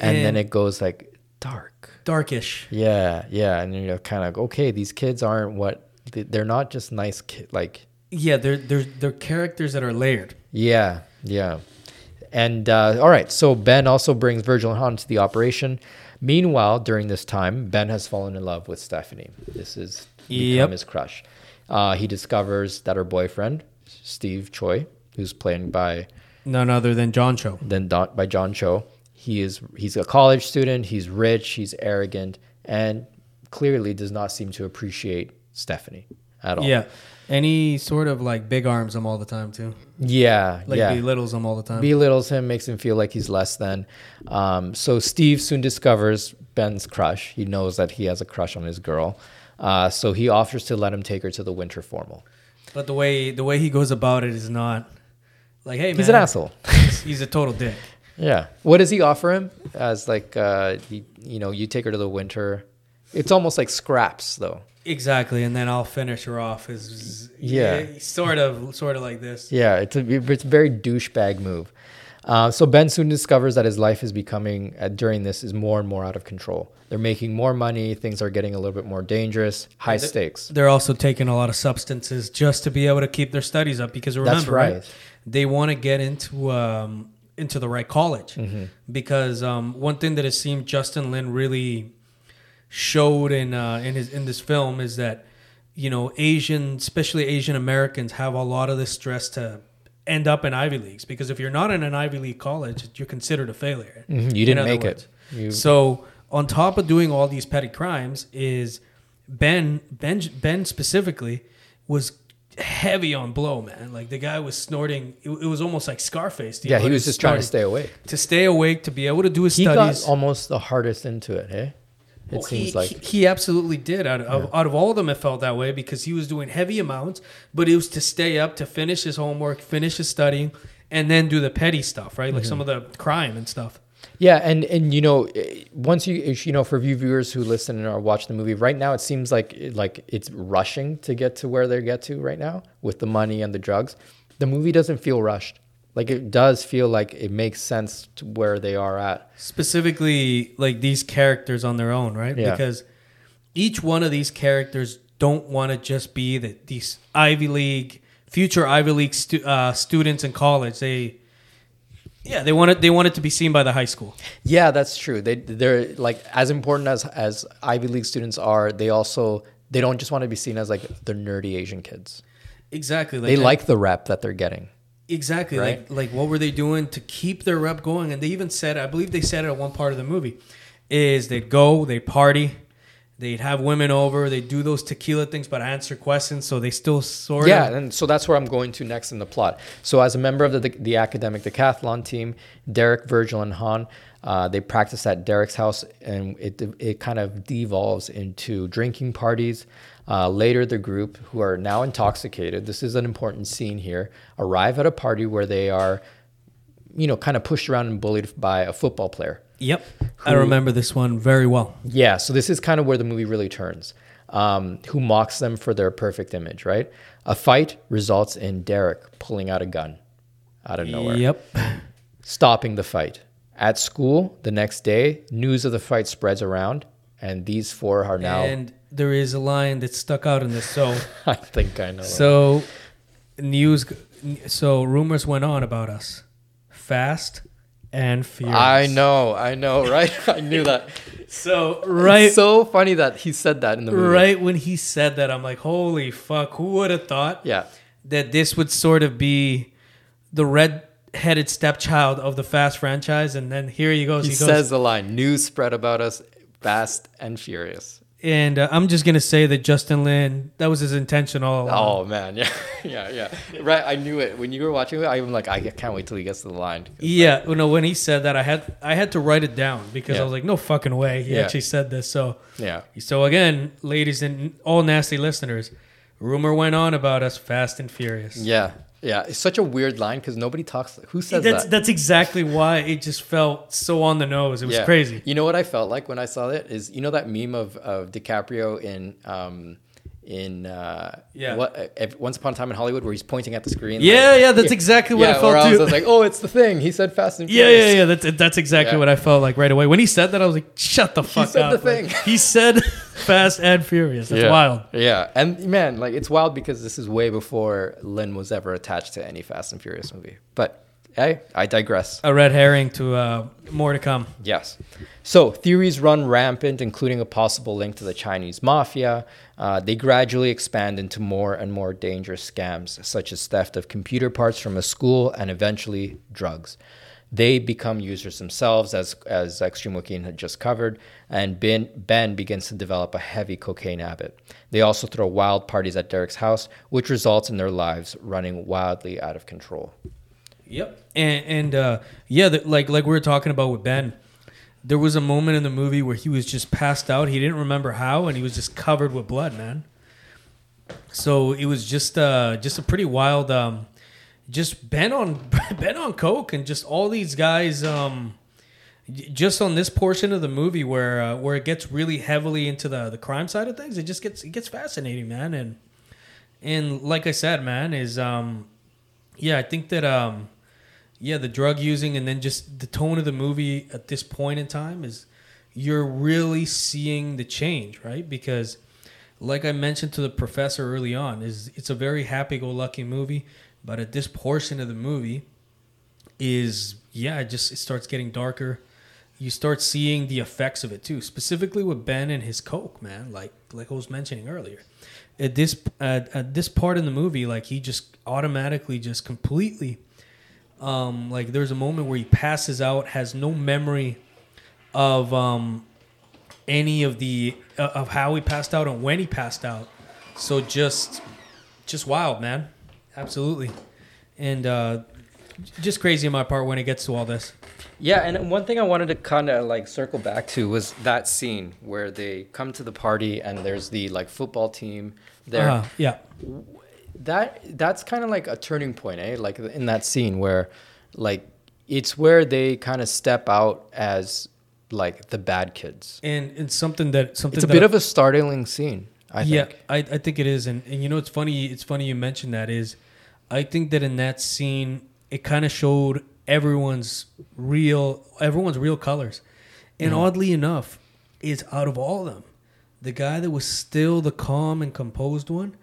and, then it goes like dark. darkish. Yeah, yeah, and you're kind of like, okay. These kids aren't what they- they're not just nice kid. Like Yeah, they're they're they're characters that are layered. Yeah, yeah. And uh, all right, so Ben also brings Virgil and Han to the operation. Meanwhile, during this time, Ben has fallen in love with Stephanie. This is become Yep. his crush. Uh, he discovers that her boyfriend, Steve Choi, who's played by None other than John Cho. then Don, by John Cho, he is he's a college student. He's rich. He's arrogant, and clearly does not seem to appreciate Stephanie at all. Yeah, Any sort of like big arms him all the time too. yeah, Like yeah. belittles him all the time. belittles him, makes him feel like he's less than. Um, so Steve soon discovers Ben's crush. He knows that he has a crush on his girl. Uh, so he offers to let him take her to the winter formal. But the way the way he goes about it is not like, hey, man, He's an asshole. He's, he's a total dick. yeah. What does he offer him? As like, uh, he, you know, you take her to the winter. It's almost like scraps, though. Exactly, and then I'll finish her off. Is Yeah. sort of, sort of like this. Yeah, it's a it's a very douchebag move. Uh, so Ben soon discovers that his life is becoming uh, during this is more and more out of control. They're making more money. Things are getting a little bit more dangerous. High th- stakes. They're also taking a lot of substances just to be able to keep their studies up. Because remember, right. right. They want to get into um, into the right college. Mm-hmm. Because um, one thing that it seemed Justin Lin really showed in uh, in his in this film is that you know Asian, especially Asian Americans, have a lot of this stress to end up in Ivy leagues. Because if you're not in an Ivy League college, you're considered a failure. Mhm, You didn't make words. it. You, So on top of doing all these petty crimes, is Ben Ben Ben specifically was heavy on blow, man. Like the guy was snorting. It, it was almost like Scarface. yeah, he was just trying to stay awake. to stay awake to be able to do his He studies. got almost the hardest into it. Hey, it Well, seems he, like he, he absolutely did. Out of, out of all of them, it felt that way because he was doing heavy amounts, but it was to stay up, to finish his homework, finish his studying, and then do the petty stuff, right? Like some Mm-hmm. of the crime and stuff. yeah, and and you know, eh, once you you know for you viewers who listen and are watching the movie right now, it seems like like it's rushing to get to where they get to right now with the money and the drugs. The movie doesn't feel rushed. Like it does feel like it makes sense to where they are at. specifically like these characters on their own, right? Yeah. Because each one of these characters don't want to just be the, these Ivy League future Ivy League stu- uh, students in college. They Yeah, they want it. They want it to be seen by the high school. Yeah, that's true. They they're like as important as as Ivy League students are. They also they don't just want to be seen as like the nerdy Asian kids. Exactly. They like the rep that they're getting. Exactly right? like like what were they doing to keep their rep going? And they even said, I believe they said it at one part of the movie, is they'd go, they'd party, they'd have women over, they'd do those tequila things, but answer questions. So they still sort Yeah, of and so that's where I'm going to next in the plot. So, as a member of the, the, the academic decathlon team, Daric, Virgil, and Han, uh, they practice at Daric's house, and it it kind of devolves into drinking parties. Uh, later, the group, who are now intoxicated, this is an important scene here, arrive at a party where they are, you know, kind of pushed around and bullied by a football player. Yep. I remember this one very well. Yeah, so this is kind of where the movie really turns. Um, who mocks them for their perfect image, right? A fight results in Daric pulling out a gun out of nowhere, Yep. stopping the fight. At school, the next day, news of the fight spreads around, and these four are now. And there is a line that stuck out in this. So I think I know. it. so news so rumors went on about us. Fast and furious. I know, I know, right? I knew that. So right It's so funny that he said that in the movie. right when he said that, I'm like, holy fuck, who would have thought Yeah. that this would sort of be the red-headed stepchild of the Fast franchise? And then here he goes. He, He, goes, says the line, news spread about us fast and furious. And uh, I'm just gonna say that Justin Lin, that was his intention all along. Oh man, yeah, yeah, yeah. Right, I knew it when you were watching it. I'm like, I can't wait till he gets to the line. Yeah, you know, when he said that, I had I had to write it down because Yeah. I was like, no fucking way, he Yeah. actually said this. So, Yeah, so again, ladies and all nasty listeners, rumor went on about us, Fast and Furious. yeah, yeah. It's such a weird line because nobody talks. Who says that's that? that's exactly why it just felt so on the nose. It was Yeah. crazy. You know what I felt like when I saw it is you know that meme of, of DiCaprio in um in uh Yeah. what uh, Once Upon a Time in Hollywood where he's pointing at the screen. Yeah, like- yeah, that's exactly what yeah, I felt too. I was like, oh, it's the thing. He said Fast and yeah, Furious. yeah, yeah. That's that's exactly Yeah. what I felt like right away when he said that. I was like, shut the fuck he said up. the thing. Like, he said Fast and Furious. That's yeah. wild. Yeah, and man, like it's wild because this is way before Lin was ever attached to any Fast and Furious movie. But hey, I digress. A red herring to uh, more to come. Yes. So theories run rampant, including a possible link to the Chinese mafia. Uh, they gradually expand into more and more dangerous scams, such as theft of computer parts from a school and eventually drugs. They become users themselves, as as Extreme had just covered, and Ben, ben begins to develop a heavy cocaine habit. They also throw wild parties at Daric's house, which results in their lives running wildly out of control. Yep. And and uh, yeah, the, like like we were talking about with Ben, there was a moment in the movie where he was just passed out. He didn't remember how, and he was just covered with blood, man. So it was just uh just a pretty wild um just Ben on Ben on coke and just all these guys um just on this portion of the movie where uh, where it gets really heavily into the the crime side of things it just gets it gets fascinating man and and like I said man is um yeah I think that um yeah the drug using and then just the tone of the movie at this point in time is you're really seeing the change right because like I mentioned to the professor early on, is it's a very happy-go-lucky movie, but at this portion of the movie, is yeah, it just it starts getting darker. You start seeing the effects of it too, specifically with Ben and his coke, man. Like like I was mentioning earlier, at this at, at this part in the movie, like he just automatically just completely, um, like there's a moment where he passes out, has no memory of um any of the uh, of how he passed out and when he passed out. So just just wild, man. Absolutely. And uh just crazy on my part when it gets to all this. Yeah, and one thing I wanted to kind of like circle back to was that scene where they come to the party and there's the like football team there. Uh-huh, yeah. That that's kind of like a turning point, eh? Like in that scene where like it's where they kind of step out as like the bad kids. And and something that something It's a bit of a startling scene, I yeah, think. I, I think it is, and, and you know it's funny. It's funny you mentioned that. Is I think that in that scene, it kind of showed everyone's real, everyone's real colors, and Mm-hmm. oddly enough, is out of all of them, the guy that was still the calm and composed one,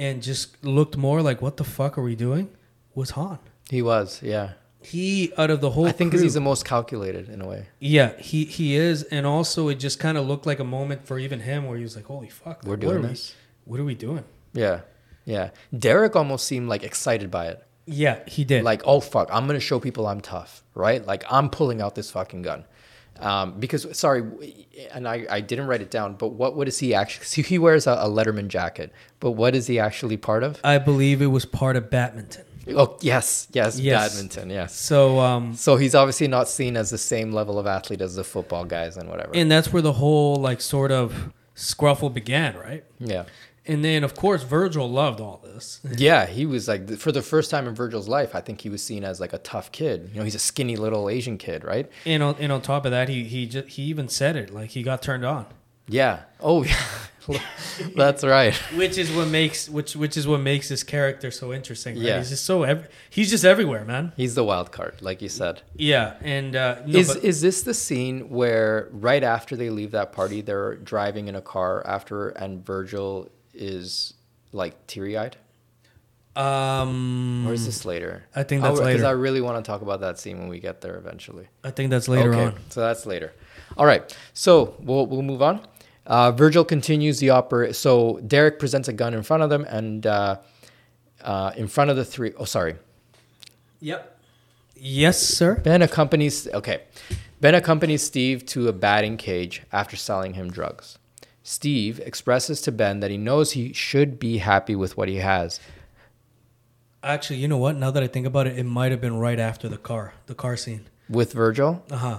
and just looked more like what the fuck are we doing, was Han. He was, yeah. he out of the whole I think crew- he's the most calculated in a way. Yeah, he he is, and also it just kind of looked like a moment for even him where he was like, "Holy fuck, We're what doing this. We, what are we doing?" Yeah, yeah. Daric almost seemed like excited by it. Yeah, he did. Like, oh fuck, I'm gonna show people I'm tough, right? Like I'm pulling out this fucking gun. Um, because sorry, and I, I didn't write it down, but what what is he actually? See, he wears a, a Letterman jacket, but what is he actually part of? I believe it was part of badminton. Oh yes, yes, Yes. badminton, yes. So, um, So he's obviously not seen as the same level of athlete as the football guys and whatever. and that's where the whole like sort of scruffle began, right? yeah. And then of course Virgil loved all this. Yeah, he was like for the first time in Virgil's life. I think he was seen as like a tough kid. You know, he's a skinny little Asian kid, right? And on, and on top of that, he he just, he even said it like he got turned on, Yeah. Oh, yeah. That's right. which is what makes which which is what makes this character so interesting. Right? Yeah. he's just so ev- he's just everywhere, man. He's the wild card, like you said. Yeah, and uh, no, is but- is this the scene where right after they leave that party, they're driving in a car after, and Virgil is like teary eyed, um, or is this later? I think that's Because later. I really want to talk about that scene when we get there eventually. I think that's later okay, on. So that's later. All right. So we'll we'll move on. Uh, Virgil continues the opera. So Daric presents a gun in front of them, and uh, uh, in front of the three oh sorry. Yep. Yes, sir. Ben accompanies okay. Ben accompanies Steve to a batting cage after selling him drugs. Steve expresses to Ben that he knows he should be happy with what he has. Actually, you know what? Now that I think about it, it might have been right after the car, the car scene. With Virgil, Uh huh.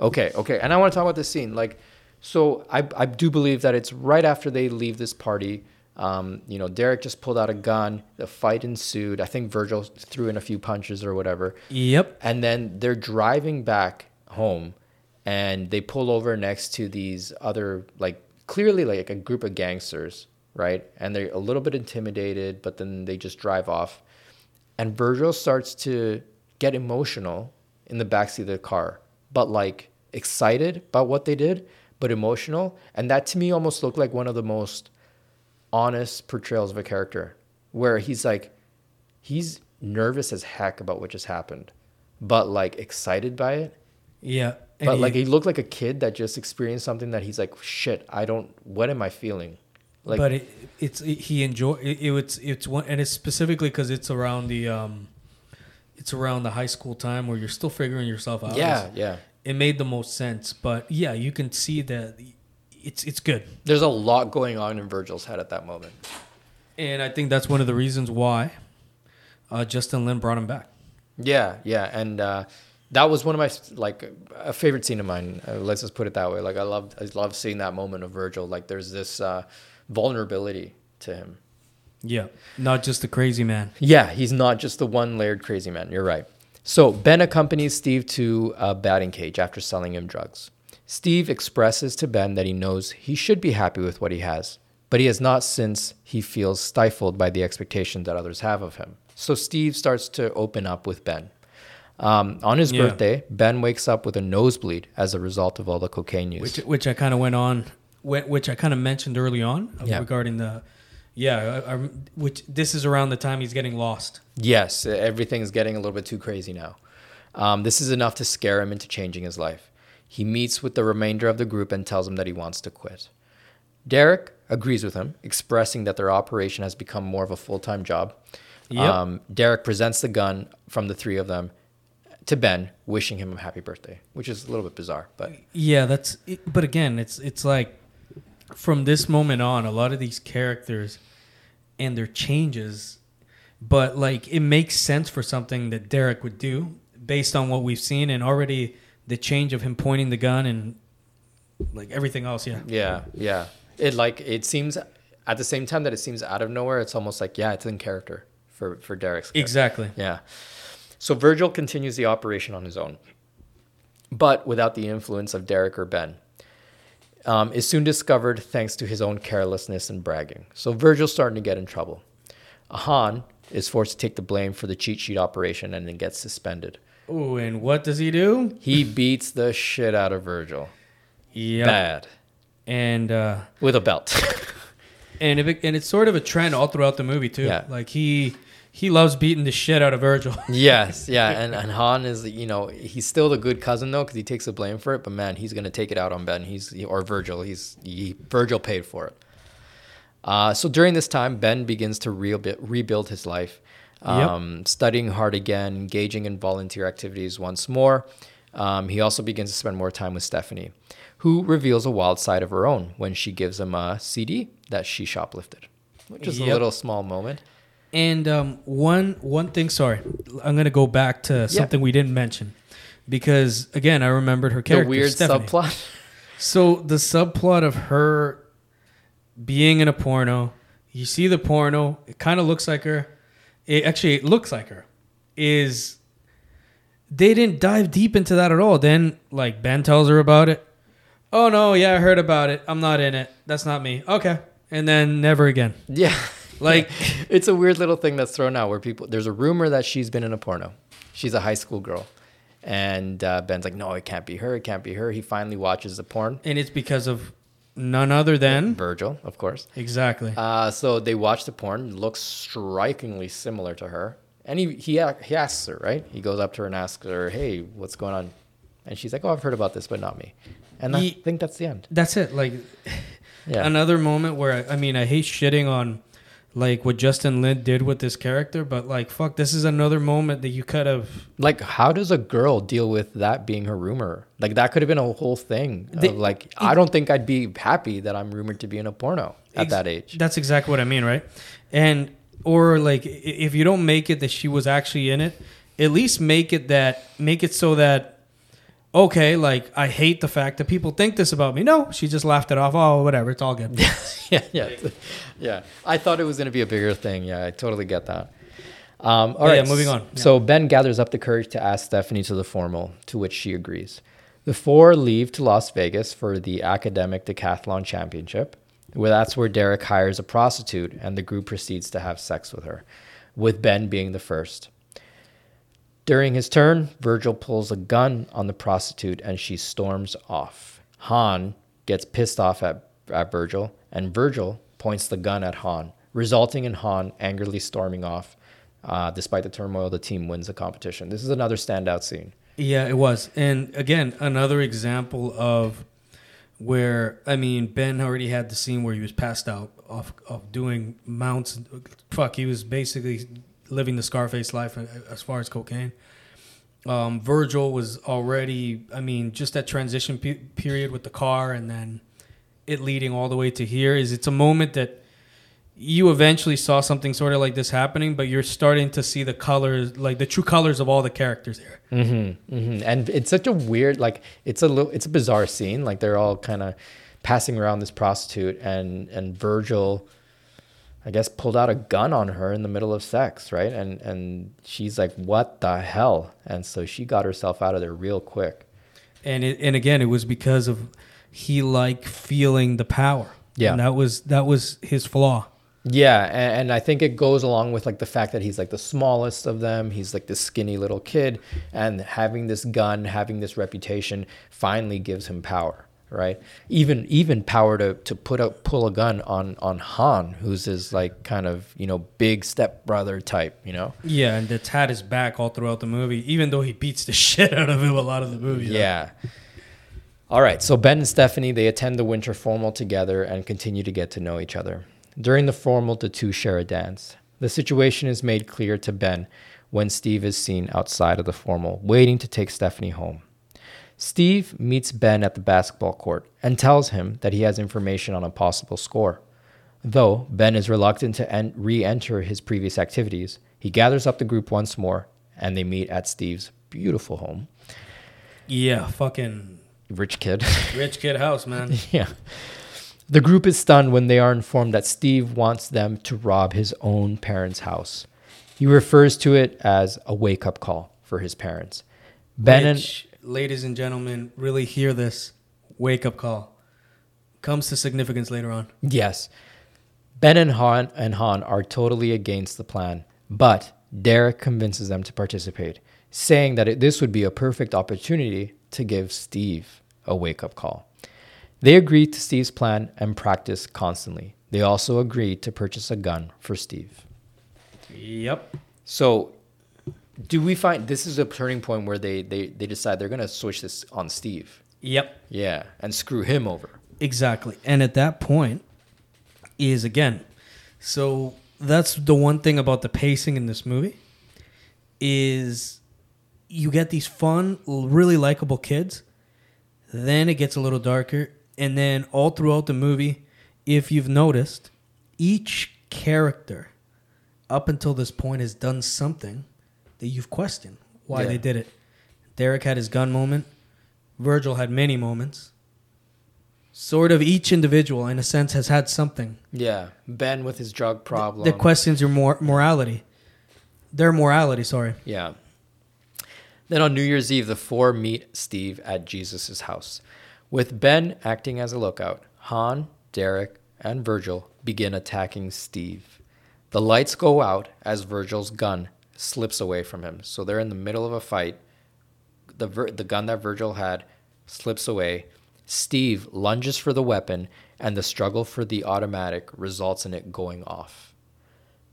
Okay, okay. And I want to talk about this scene. Like, so I, I do believe that it's right after they leave this party. Um, you know, Daric just pulled out a gun. The fight ensued. I think Virgil threw in a few punches or whatever. Yep. And then they're driving back home and they pull over next to these other, like, clearly like a group of gangsters, right? And they're a little bit intimidated, but then they just drive off. And Virgil starts to get emotional in the backseat of the car, but like excited about what they did, but emotional. And that to me almost looked like one of the most honest portrayals of a character where he's like, he's nervous as heck about what just happened, but like excited by it. Yeah. And But he- like he looked like a kid that just experienced something that he's like, shit, I don't, what am I feeling? Like, but it, it's it, he enjoy it, it, it's it's one and it's specifically because it's around the um, it's around the high school time where you're still figuring yourself out. yeah, yeah. It made the most sense, but yeah, you can see that it's it's good, There's a lot going on in Virgil's head at that moment. and I think that's one of the reasons why uh, Justin Lin brought him back. Yeah, yeah, and uh, that was one of my like a favorite scene of mine. Uh, let's just put it that way. Like I loved, I love seeing that moment of Virgil. Like there's this uh, vulnerability to him. Yeah, not just the crazy man. Yeah, he's not just the one layered crazy man. You're right. So Ben accompanies Steve to a batting cage after selling him drugs. Steve expresses to Ben that he knows he should be happy with what he has, but he has not since he feels stifled by the expectations that others have of him. So Steve starts to open up with Ben. Um, on his Yeah. birthday, Ben wakes up with a nosebleed as a result of all the cocaine use. which which I kind of went on, which I kind of mentioned early on uh, Yeah. regarding the, yeah, I, I, which this is around the time he's getting lost. Yes, everything's getting a little bit too crazy now. Um, this is enough to scare him into changing his life. He meets with the remainder of the group and tells them that he wants to quit. Daric agrees with him, expressing that their operation has become more of a full time job. Yep. Um, Daric presents the gun from the three of them to Ben, wishing him a happy birthday, which is a little bit bizarre, but Yeah, that's. But again, it's it's like from this moment on, a lot of these characters and their changes, but like it makes sense for something that Daric would do based on what we've seen and already the change of him pointing the gun and like everything else. Yeah. yeah, yeah. It like it seems at the same time that it seems out of nowhere, it's almost like yeah, it's in character for for Daric's character. Exactly. Yeah. So Virgil continues the operation on his own, but without the influence of Daric or Ben. Um, is soon discovered thanks to his own carelessness and bragging. So Virgil's starting to get in trouble. Ahan is forced to take the blame for the cheat sheet operation and then gets suspended. Oh, and what does he do? He beats the shit out of Virgil. Yeah. Bad. And uh, With a belt. and if it, and it's sort of a trend all throughout the movie too. Yeah. Like he he loves beating the shit out of Virgil. Yes, yeah, and, and Han is you know he's still the good cousin though because he takes the blame for it, but man, he's gonna take it out on Ben. He's or Virgil. He's he, Virgil paid for it. Uh, so during this time, Ben begins to rebuild rebuild his life, Yep. um, studying hard again, engaging in volunteer activities once more. Um, he also begins to spend more time with Stephanie, who reveals a wild side of her own when she gives him a CD that she shoplifted, which is a little small moment. And um, one one thing, sorry, I'm gonna go back to something we didn't mention because again, I remembered her The character, weird Stephanie. subplot. So the subplot of her being in a porno, you see the porno, it kind of looks like her. It actually it looks like her. Is they didn't dive deep into that at all. Then like Ben tells her about it. Oh no, yeah, I heard about it. I'm not in it. That's not me. Okay. And then never again. Yeah. Like it's a weird little thing that's thrown out where people there's a rumor that she's been in a porno. She's a high school girl. And uh, Ben's like, no, it can't be her. It can't be her. He finally watches the porn. and it's because of none other than Virgil, of course. exactly. Uh, so they watch the porn. Looks strikingly similar to her. And he, he, he asks her, right? He goes up to her and asks her, hey, what's going on? And she's like, oh, I've heard about this, but not me. And I think that's the end. That's it. Like Yeah. another moment where I, I mean I hate shitting on like what Justin Lin did with this character, but like fuck, this is another moment that you could have. like how does a girl deal with that being her rumor like that could have been a whole thing of, They- like i don't think i'd be happy that i'm rumored to be in a porno at Ex- that age That's exactly what I mean, right? And or like if you don't make it that she was actually in it, at least make it that make it so that okay, like I hate the fact that people think this about me. No, she just laughed it off. Oh, whatever, it's all good. yeah yeah yeah i thought it was going to be a bigger thing yeah i totally get that um, all Yeah, right, yeah, moving on. So Ben gathers up the courage to ask Stephanie to the formal, to which she agrees. The four leave to Las Vegas for the academic decathlon championship, where that's where Daric hires a prostitute, and the group proceeds to have sex with her, with Ben being the first. During his turn, Virgil pulls a gun on the prostitute and she storms off. Han gets pissed off at, at Virgil, and Virgil points the gun at Han, resulting in Han angrily storming off. Uh, despite the turmoil, the team wins the competition. This is another standout scene. Yeah, it was. And again, another example of where I mean Ben already had the scene where he was passed out off of doing mounts. Fuck, he was basically living the Scarface life as far as cocaine. Um, Virgil was already, I mean, just that transition pe- period with the car and then it leading all the way to here is it's a moment that you eventually saw something sort of like this happening, but you're starting to see the colors, like the true colors of all the characters here. Mm-hmm, mm-hmm. And it's such a weird, like it's a little, it's a bizarre scene. Like they're all kind of passing around this prostitute, and and Virgil, I guess, pulled out a gun on her in the middle of sex, right? And and she's like, "What the hell?" And so she got herself out of there real quick. and it, and again, it was because of he like feeling the power. Yeah. and that was that was his flaw. Yeah, and, and I think it goes along with like the fact that he's like the smallest of them. He's like this skinny little kid, and having this gun, having this reputation, finally gives him power, right? Even even power to to put up pull a gun on on Han, who's his like kind of you know big stepbrother type, you know. Yeah, and that's had his back all throughout the movie, even though he beats the shit out of him a lot of the movie. though. Yeah. All right. So Ben and Stephanie they attend the winter formal together and continue to get to know each other. During the formal, the two share a dance. The situation is made clear to Ben when Steve is seen outside of the formal, waiting to take Stephanie home. Steve meets Ben at the basketball court and tells him that he has information on a possible score. Though Ben is reluctant to re enter his previous activities, he gathers up the group once more and they meet at Steve's beautiful home. yeah, fucking Rich kid. rich kid house, man. yeah. The group is stunned when they are informed that Steve wants them to rob his own parents' house. He refers to it as a wake up call for his parents. Ben and Which, ladies and gentlemen, really hear this wake up call. Comes to significance later on. yes, Ben and Han and Han are totally against the plan, but Daric convinces them to participate, saying that it, this would be a perfect opportunity to give Steve a wake up call. They agree to Steve's plan and practice constantly. They also agree to purchase a gun for Steve. Yep. So, do we find this is a turning point where they they, they decide they're gonna switch this on Steve? Yep. Yeah, and screw him over. Exactly. And at that point is again, so that's the one thing about the pacing in this movie is you get these fun, really likable kids. Then it gets a little darker, and then all throughout the movie, if you've noticed, each character up until this point has done something that you've questioned why Yeah. they did it. Daric had his gun moment. Virgil had many moments. Sort of each individual, in a sense, has had something Yeah, Ben with his drug problem. that questions your mor- morality. Their morality, sorry. Yeah. Then on New Year's Eve, the four meet Steve at Jesus' house. With Ben acting as a lookout, Han, Daric, and Virgil begin attacking Steve. The lights go out as Virgil's gun slips away from him. So they're in the middle of a fight. The, Vir- the gun that Virgil had slips away. Steve lunges for the weapon, and the struggle for the automatic results in it going off.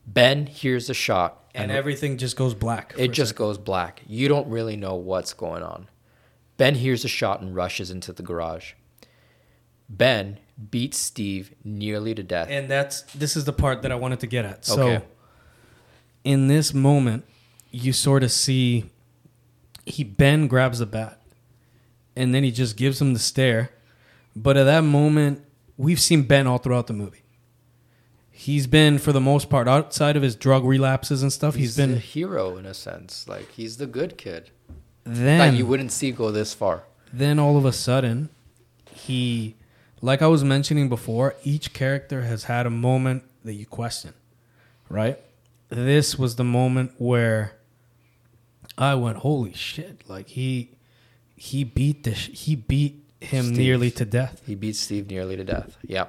Ben hears the shot And everything just goes black. it just goes black. You don't really know what's going on. Ben hears a shot and rushes into the garage. Ben beats Steve nearly to death. And that's this is the part that I wanted to get at. So Okay. In this moment, you sort of see he Ben grabs the bat and then he just gives him the stare. But at that moment, we've seen Ben all throughout the movie. He's been, for the most part, outside of his drug relapses and stuff. he's he's been a hero in a sense. Like he's the good kid then that you wouldn't see go this far. then all of a sudden he like i was mentioning before each character has had a moment that you question right this was the moment where i went holy shit like he he beat the sh- he beat him Steve. nearly to death He beats Steve nearly to death. Yeah.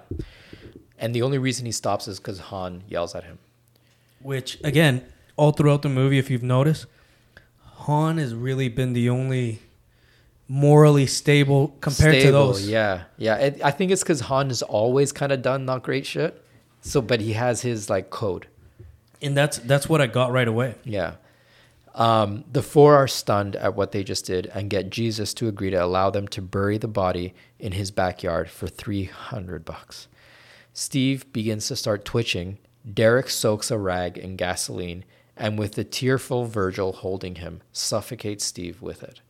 And the only reason he stops is because Han yells at him. which again all throughout the movie if you've noticed han has really been the only morally stable compared to those Yeah, yeah. It, I think it's because Han has always kind of done not great shit. So, but he has his like code. And that's that's what i got right away Yeah. Um, the four are stunned at what they just did and get Jesus to agree to allow them to bury the body in his backyard for 300 bucks. Steve begins to start twitching. Daric soaks a rag in gasoline and with the tearful Virgil holding him, suffocates Steve with it.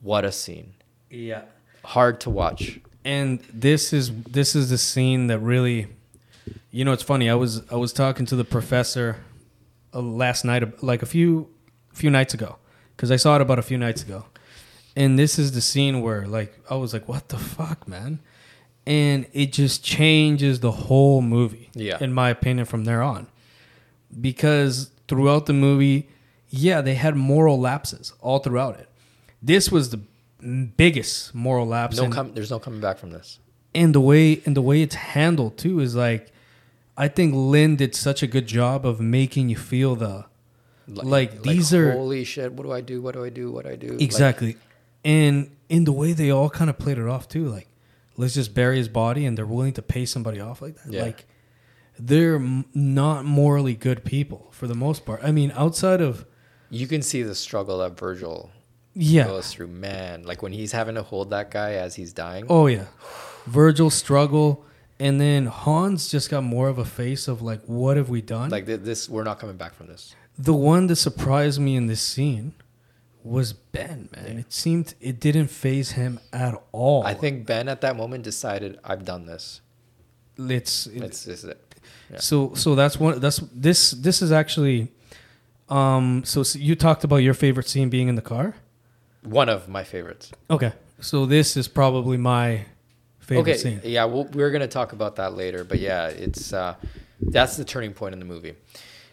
What a scene. yeah Hard to watch. and this is this is the scene that really you know it's funny i was i was talking to the professor uh, last night like a few few nights ago because i saw it about a few nights ago and this is the scene where like i was like what the fuck man and it just changes the whole movie Yeah. in my opinion from there on because throughout the movie yeah they had moral lapses all throughout it this was the biggest moral lapse No com- there's no coming back from this. And the way and the way it's handled too is like I think Lin did such a good job of making you feel the Like, these are- holy shit. What do I do? What do I do? What do I do? Like, exactly and in the way they all kind of played it off too like let's just bury his body and they're willing to pay somebody off like that Yeah. like they're m- not morally good people for the most part I mean outside of you can see the struggle that Virgil yeah goes through. Man, like when he's having to hold that guy as he's dying. oh yeah Virgil's struggle and then Hans just got more of a face of like what have we done Like th- this, we're not coming back from this. the one that surprised me in this scene was Ben, man. It seemed it didn't phase him at all. I think Ben at that moment decided, I've done this. it's, it- It's this is it. yeah. so so that's one that's this this is actually um so, s you talked about your favorite scene being in the car. One of my favorites. Okay. So this is probably my favorite okay, scene. yeah, we'll, we're gonna talk about that later, but yeah, it's uh, that's the turning point in the movie.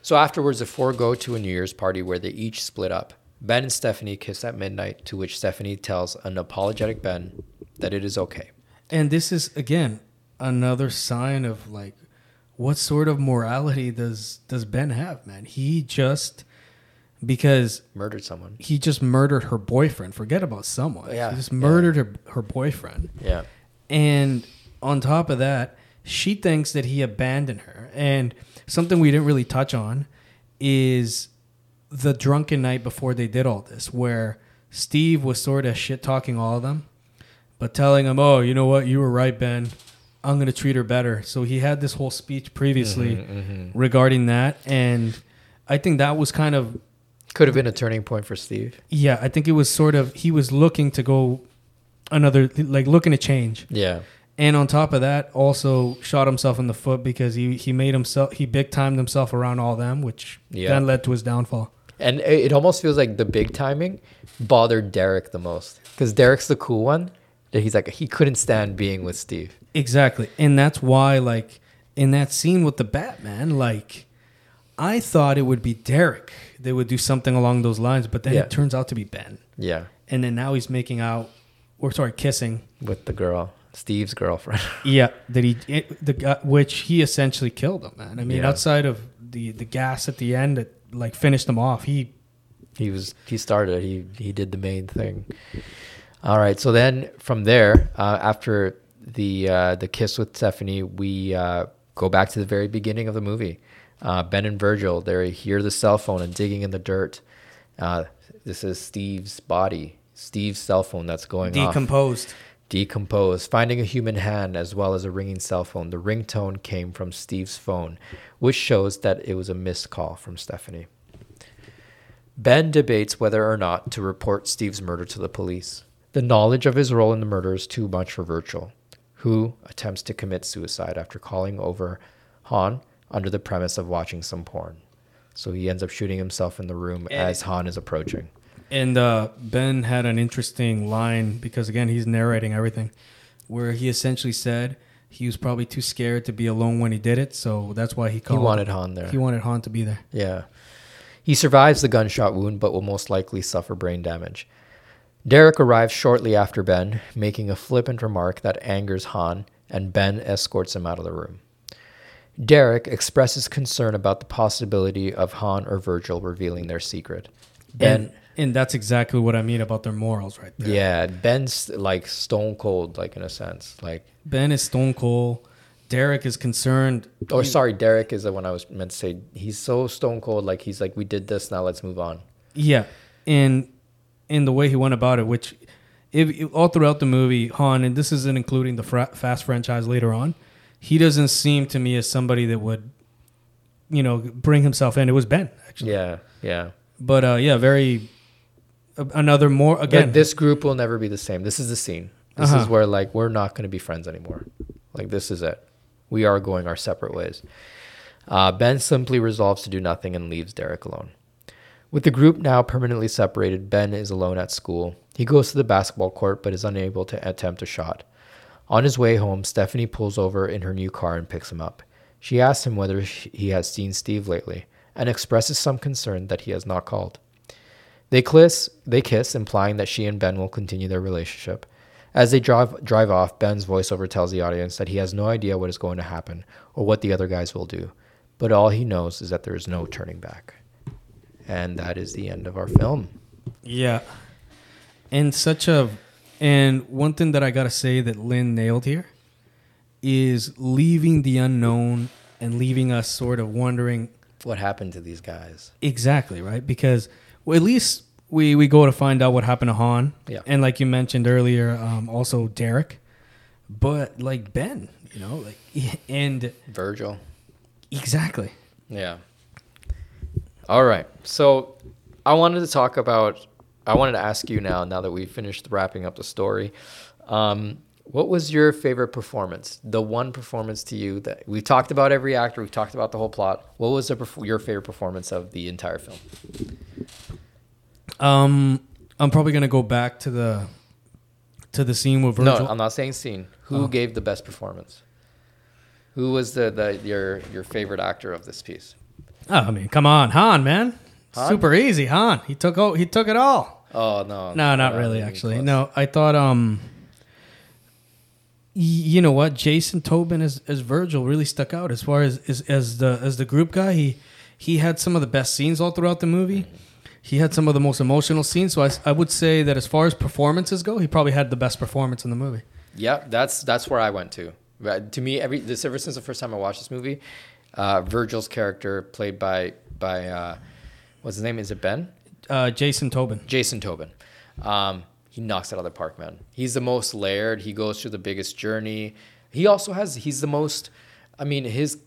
So afterwards, the four go to a New Year's party where they each split up. Ben and Stephanie kiss at midnight, to which Stephanie tells an apologetic Ben that it is okay. And this is again another sign of like what sort of morality does does Ben have, man? He just because Murdered someone. he just murdered her boyfriend. Forget about someone. Yeah, He just yeah. murdered her, her boyfriend. Yeah. And on top of that, she thinks that he abandoned her. And something we didn't really touch on is the drunken night before they did all this, where Steve was sort of shit talking all of them, but telling them, "Oh, you know what? You were right, Ben. I'm gonna treat her better." So he had this whole speech previously Mm-hmm, regarding that, and I think that was kind of Could have been a turning point for Steve. yeah. I think it was sort of he was looking to go another like looking to change, Yeah. and on top of that, also shot himself in the foot because he he made himself he big timed himself around all them, which Yeah. then led to his downfall. And it almost feels like the big timing bothered Daric the most because Daric's the cool one. That he's like he couldn't stand being with Steve. Exactly. And that's why, like, in that scene with the Batman, like, I thought it would be Daric They would do something along those lines, but then Yeah. it turns out to be Ben. Yeah, And then now he's making out, or sorry, kissing. with the girl, Steve's girlfriend. Yeah, that he, it, the guy, which he essentially killed him, man. I mean, Yeah. outside of the, the gas at the end that, like, finished him off, he, he was he started. He he did the main thing. All right. So then from there, uh, after the uh, the kiss with Stephanie, we uh, go back to the very beginning of the movie. Uh, ben and Virgil, they hear the cell phone and digging in the dirt. Uh, this is Steve's body, Steve's cell phone that's going off. decomposed. Decomposed, finding a human hand as well as a ringing cell phone. The ringtone came from Steve's phone, which shows that it was a missed call from Stephanie. Ben debates whether or not to report Steve's murder to the police. The knowledge of his role in the murder is too much for Virgil, who attempts to commit suicide after calling over Han under the premise of watching some porn. So he ends up shooting himself in the room as Han is approaching. And uh, Ben had an interesting line because again he's narrating everything, where he essentially said he was probably too scared to be alone when he did it, so that's why he called. He wanted Han there. he wanted Han to be there. Yeah. He survives the gunshot wound, but will most likely suffer brain damage. Daric arrives shortly after Ben, making a flippant remark that angers Han, and Ben escorts him out of the room. Daric expresses concern about the possibility of Han or Virgil revealing their secret. Ben, and, and that's exactly what I mean about their morals, right there. yeah, Ben's like stone cold, like in a sense, like. Ben is stone cold. Daric is concerned. Or sorry, Daric is the one I was meant to say. He's so stone cold, like he's like, we did this, now let's move on. Yeah, and in the way he went about it, which if, if- all throughout the movie, Han, and this isn't including the fra- Fast franchise later on, he doesn't seem to me as somebody that would, you know, bring himself in. It was Ben actually, Yeah, yeah. but uh, yeah, very another more again. This group will never be the same. This is the scene. This Uh-huh. is where like we're not going to be friends anymore. Like this is it. We are going our separate ways. Uh, ben simply resolves to do nothing and leaves Daric alone. With the group now permanently separated, Ben is alone at school. He goes to the basketball court but is unable to attempt a shot. On his way home, Stephanie pulls over in her new car and picks him up. She asks him whether he has seen Steve lately and expresses some concern that he has not called. They kiss, they kiss, implying that she and Ben will continue their relationship. As they drive drive off, Ben's voiceover tells the audience that he has no idea what is going to happen or what the other guys will do, but all he knows is that there is no turning back. And that is the end of our film. Yeah. And such a and one thing that I gotta say that Lin nailed here is leaving the unknown and leaving us sort of wondering What happened to these guys? exactly, right? Because well, at least we we go to find out what happened to Han. Yeah. And like you mentioned earlier, um, also Daric. But like Ben, you know, like and Virgil. exactly. Yeah. All right. So I wanted to talk about, I wanted to ask you now, now that we've finished wrapping up the story, um, what was your favorite performance? The one performance to you that we talked about every actor, we talked about the whole plot. What was the, your favorite performance of the entire film? Um I'm probably gonna go back to the to the scene with Virgil. No, I'm not saying scene. Who Oh. gave the best performance? Who was the, the your your favorite actor of this piece? Oh, I mean, come on, Han, man. Han? Super easy, Han. He took oh, he took it all. Oh no, No, not really. Actually, close. no. I thought, um, you know what, Jason Tobin as, as Virgil really stuck out as far as, as as the as the group guy. He he had some of the best scenes all throughout the movie. He had some of the most emotional scenes. So I would say that as far as performances go, he probably had the best performance in the movie. Yeah, that's that's where I went to. But to me, every this ever since the first time I watched this movie, uh, Virgil's character played by by uh, what's his name? Is it Ben? Uh, Jason Tobin. Jason Tobin. Um, he knocks it out of the park, man. He's the most layered. He goes through the biggest journey. He also has. He's the most. I mean, his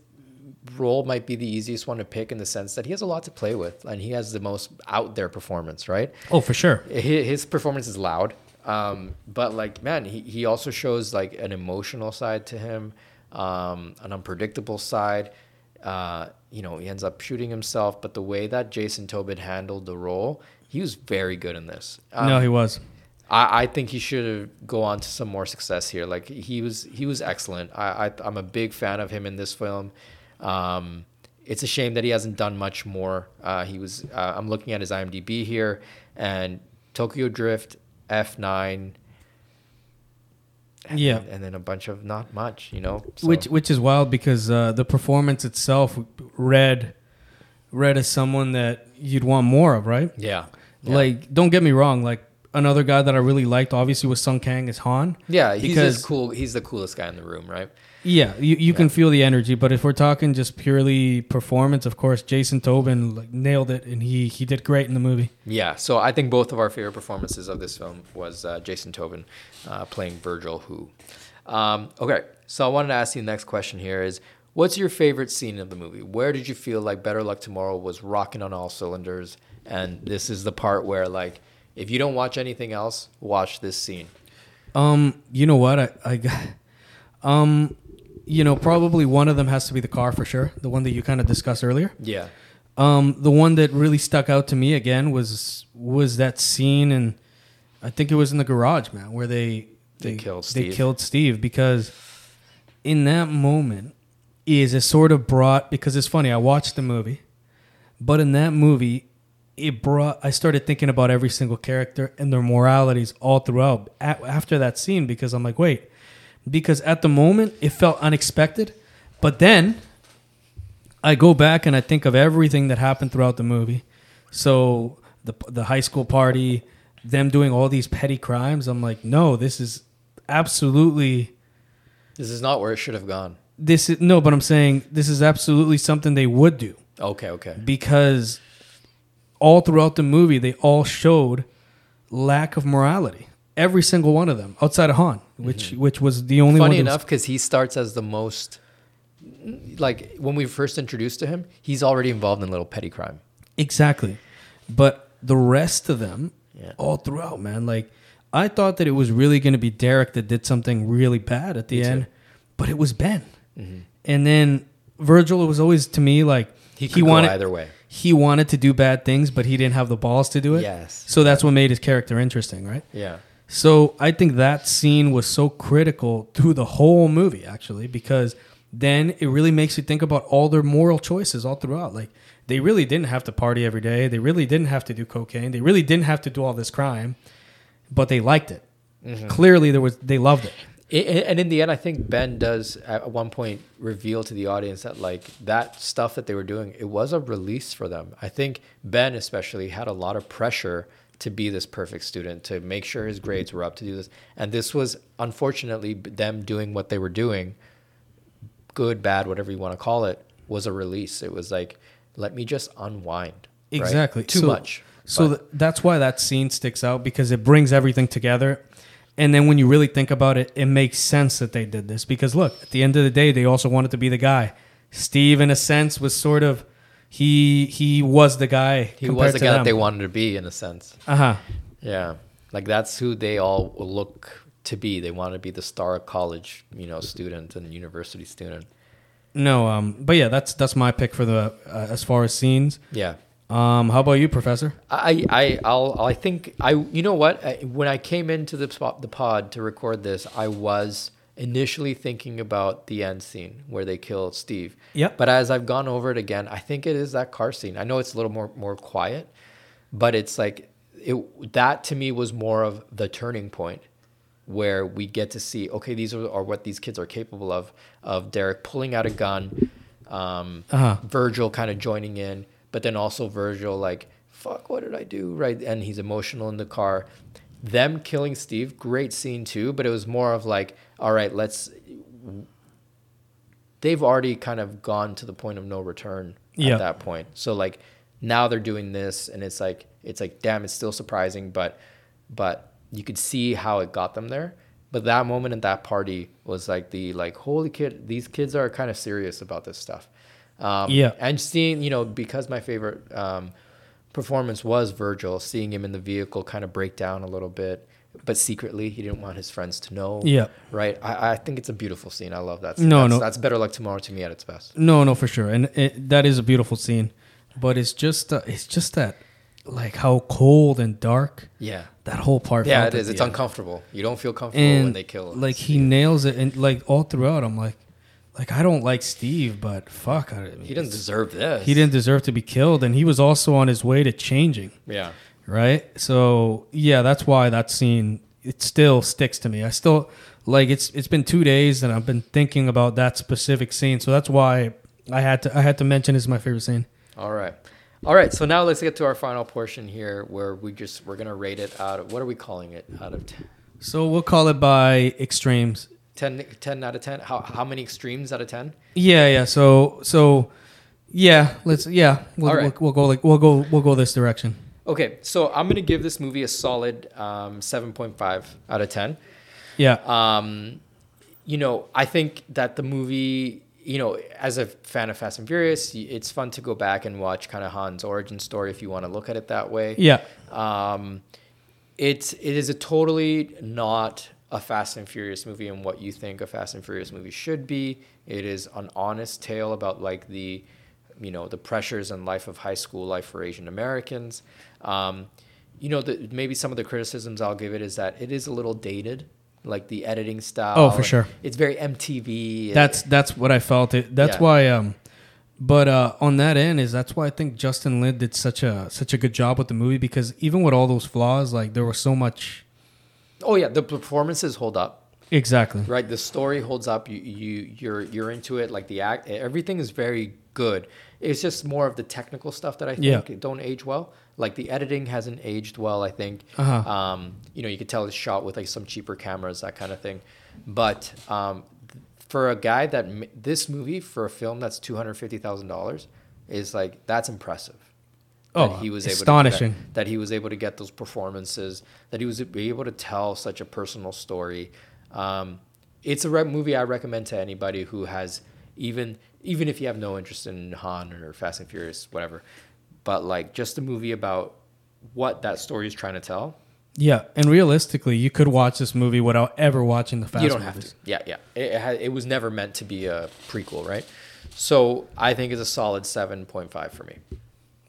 role might be the easiest one to pick in the sense that he has a lot to play with, and he has the most out there performance. Right? Oh, for sure. His, performance is loud, um, but like man, he he also shows like an emotional side to him, um, an unpredictable side. Uh, you know, he ends up shooting himself, but the way that Jason Tobin handled the role, he was very good in this. Um, no, he was. I, I think he should have go on to some more success here. Like he was, he was excellent. I, I I'm a big fan of him in this film. Um, it's a shame that he hasn't done much more. Uh, he was. Uh, I'm looking at his IMDb here, and Tokyo Drift, F9. And Yeah. then, and then a bunch of not much, you know. So- Which which is wild because uh, the performance itself read read as someone that you'd want more of, right? yeah, yeah. Like, don't get me wrong. Like another guy that I really liked, obviously, was Sung Kang as Han. yeah, he's cool. He's the coolest guy in the room, right? Yeah, you, you can feel the energy, but if we're talking just purely performance, of course, Jason Tobin like, nailed it, and he he did great in the movie. Yeah, so I think both of our favorite performances of this film was uh, Jason Tobin uh, playing Virgil Hu. Um, okay, so I wanted to ask you the next question here is what's your favorite scene of the movie? Where did you feel like Better Luck Tomorrow was rocking on all cylinders? And this is the part where like if you don't watch anything else, watch this scene. Um, you know what? I, I got, um, you know, probably one of them has to be the car for sure. The one that you kind of discussed earlier. Yeah. Um, the one that really stuck out to me again was was that scene, and I think it was in the garage, man, where they They killed They Steve. killed Steve because in that moment is it sort of brought because it's funny. I watched the movie, but in that movie, it brought. I started thinking about every single character and their moralities all throughout a- after that scene because I'm like, wait, because at the moment it felt unexpected, but then I go back and I think of everything that happened throughout the movie. So the the high school party, them doing all these petty crimes. I'm like, no, this is absolutely This is not where it should have gone. this is no, but I'm saying this is absolutely something they would do Okay, okay. because all throughout the movie they all showed lack of morality. Every single one of them, outside of Han, which which was the only Mm-hmm. Funny one. enough, because he starts as the most like when we first introduced to him, he's already involved in a little petty crime. Exactly. But the rest of them, Yeah. all throughout, man, like I thought that it was really going to be Daric that did something really bad at the Me too. Mm-hmm. end, but it was Ben. And then Virgil it was always to me like He could go either way. He wanted to do bad things, but he didn't have the balls to do it. Yes. So that's what made his character interesting, right? Yeah. So I think that scene was so critical through the whole movie, actually, because then it really makes you think about all their moral choices all throughout. Like they really didn't have to party every day. They really didn't have to do cocaine. They really didn't have to do all this crime, but they liked it. Mm-hmm. Clearly, there was they loved it. I- I- and in the end, I think Ben does at one point reveal to the audience that like that stuff that they were doing, it was a release for them. I think Ben especially had a lot of pressure to be this perfect student, to make sure his grades were up to do this, and this was unfortunately them doing what they were doing, good, bad, whatever you want to call it, was a release. It was like, let me just unwind. right? Exactly. Too So- much. So th- that's why that scene sticks out because it brings everything together. And then when you really think about it, it makes sense that they did this because look, at the end of the day, they also wanted to be the guy. Steve, in a sense, was sort of he he was the guy. he was the guy that they wanted to be in a sense. Uh huh. Yeah, like that's who they all look to be. They want to be the star college, you know, student and university student. No, um, but yeah, that's that's my pick for the uh, as far as scenes. Yeah, Um, how about you, Professor? I, I, I'll, I think I, you know what? I, when I came into the spot, the pod to record this, I was initially thinking about the end scene where they kill Steve. Yep. But as I've gone over it again, I think it is that car scene. I know it's a little more more quiet, but it's like it. That to me was more of the turning point where we get to see okay these are, are what these kids are capable of of daric pulling out a gun um, Uh-huh. virgil kind of joining in but then also virgil like fuck what did i do right and he's emotional in the car them killing steve great scene too but it was more of like all right let's they've already kind of gone to the point of no return at that point. So like now they're doing this, and it's like it's like damn, it's still surprising, but but you could see how it got them there. But that moment at that party was like the like holy kid, these kids are kind of serious about this stuff. Um, Yeah. and seeing you know because my favorite um, performance was Virgil, seeing him in the vehicle kind of break down a little bit, but secretly he didn't want his friends to know. Yeah. Right. I, I think it's a beautiful scene. I love that. Scene. No, that's, no. That's better luck tomorrow to me at its best. No, no, for sure, and it, that is a beautiful scene, but it's just uh, it's just that like how cold and dark Yeah. that whole part. Yeah, it is. It's end. uncomfortable. You don't feel comfortable and when they kill. like he nails it, and like all throughout, I'm like, like I don't like Steve, but fuck, I, he didn't deserve this. he didn't deserve to be killed, and he was also on his way to changing. Yeah. right? So yeah, that's why that scene it still sticks to me. I still like it's it's been two days and I've been thinking about that specific scene. So that's why I had to I had to mention it's my favorite scene. All right. All right. So now let's get to our final portion here, where we just we're gonna rate it out of what are we calling it out of 10? So we'll call it by extremes. 10, 10 out of 10 how, how many extremes out of 10 Yeah, yeah. So so yeah, let's yeah, we'll, right. we'll, we'll go like we'll go we'll go this direction. okay so i'm going to give this movie a solid um, 7.5 out of 10 Yeah. um, you know i think that the movie you know as a fan of fast and furious it's fun to go back and watch kind of han's origin story if you want to look at it that way yeah. um, it's it is a totally not a Fast and Furious movie and what you think a Fast and Furious movie should be. It is an honest tale about like the, you know, the pressures and life of high school life for Asian Americans. Um, you know, the, maybe some of the criticisms I'll give it is that it is a little dated, like the editing style. Oh, for sure. It's very MTV. That's that's what I felt. It that's Yeah. why um but uh on that end is that's why I think Justin Lin did such a such a good job with the movie because even with all those flaws, like there was so much oh yeah, the performances hold up. exactly. right the story holds up you you you're you're into it like the act everything is very good it's just more of the technical stuff that i think Yeah. don't age well like the editing hasn't aged well i think Uh-huh. um you know you could tell it's shot with like some cheaper cameras that kind of thing but um for a guy that this movie for a film that's $250000 is like that's impressive Oh, that he was able astonishing. To, that, that he was able to get those performances, that he was able to tell such a personal story. Um, it's a re- movie I recommend to anybody who has even even if you have no interest in Han or Fast and Furious, whatever. But like just a movie about what that story is trying to tell. Yeah, and realistically, you could watch this movie without ever watching the Fast you don't movies. have to. Yeah, yeah. It, it, ha- it was never meant to be a prequel, right? So I think it's a solid seven point five for me.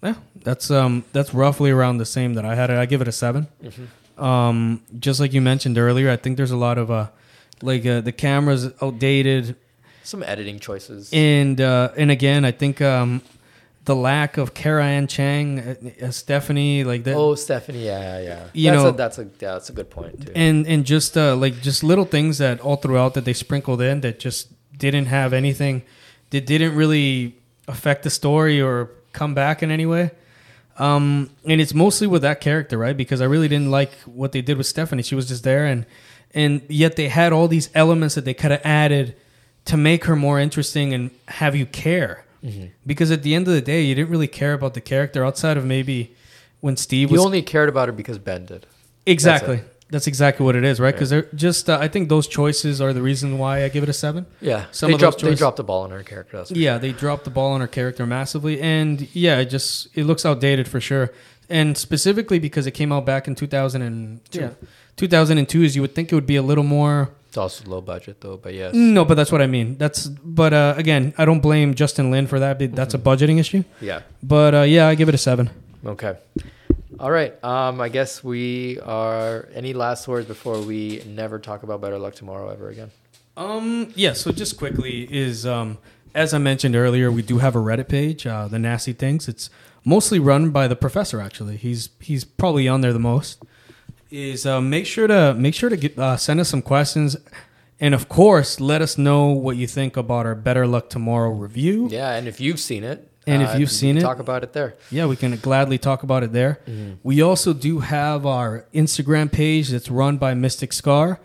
Yeah, that's um that's roughly around the same that I had it. I give it a 7 Mm-hmm. Um, just like you mentioned earlier, I think there's a lot of uh, like uh, the cameras outdated, Some editing choices. and uh, and again, I think um, the lack of Karin Anna Cheung, uh, uh, Stephanie, like that, Oh, Stephanie, yeah, yeah. You that's know- a, that's a yeah, that's a good point too. and and just uh, like just little things that all throughout that they sprinkled in that just didn't have anything, that didn't really affect the story or come back in any way. Um, and it's mostly with that character, right? Because I really didn't like what they did with Stephanie. She was just there, and and yet they had all these elements that they could have added to make her more interesting and have you care. Mm-hmm. Because at the end of the day, you didn't really care about the character outside of maybe when Steve you was only cared about her because Ben did. Exactly. That's exactly what it is, right? Because they're just. Uh, I think those choices are the reason why I give it a seven. Yeah, Some they of those dropped they dropped the ball on her character. That's Yeah, they dropped the ball on her character massively, and yeah, it just it looks outdated for sure. And specifically because it came out back in 2002. Yeah. 2002 is you would think it would be a little more. It's also low budget though, but yes. No, but that's what I mean. That's but uh, again, I don't blame Justin Lin for that. That's a budgeting issue. Yeah. But uh, yeah, I give it a seven. Okay. All right. Um, I guess we are. Any last words before we never talk about Better Luck Tomorrow ever again? Um, yeah, so just quickly is um as I mentioned earlier, we do have a Reddit page, uh, the nasty things. It's mostly run by the professor actually. He's he's probably on there the most. Is uh, make sure to make sure to get, uh, send us some questions, and of course, let us know what you think about our Better Luck Tomorrow review. Yeah, and if you've seen it, And if uh, you've we seen can it- talk about it there. Yeah, we can gladly talk about it there. We also do have our Instagram page that's run by Mystic Scar,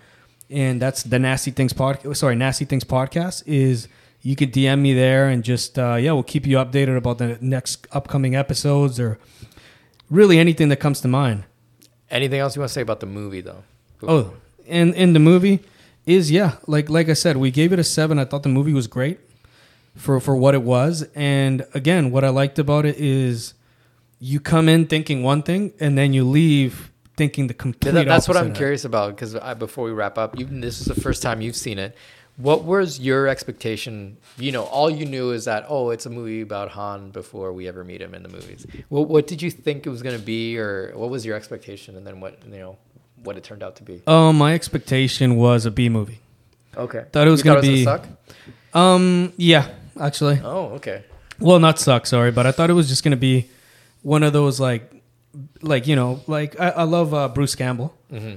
and that's the Nasty Things podcast. Sorry, Nasty Things podcast is you could DM me there and just uh, yeah, we'll keep you updated about the next upcoming episodes or really anything that comes to mind. Anything else you want to say about the movie, though? Oh, and in the movie is yeah, like like I said, we gave it a seven. I thought the movie was great for for what it was, and again, what I liked about it is you come in thinking one thing and then you leave thinking the complete. That- that's what I'm curious about because before we wrap up, you, this is the first time you've seen it. What was your expectation? You know, all you knew is that oh, it's a movie about Han before we ever meet him in the movies. What what did you think it was going to be, or what was your expectation, and then what you know, what it turned out to be? Um, my expectation was a B movie. Okay, Thought it was gonna gonna be- suck. Um, yeah, actually, Oh, okay. well, not suck, sorry, but I thought it was just gonna be one of those like, like you know, like I, I love uh, Bruce Campbell, hmm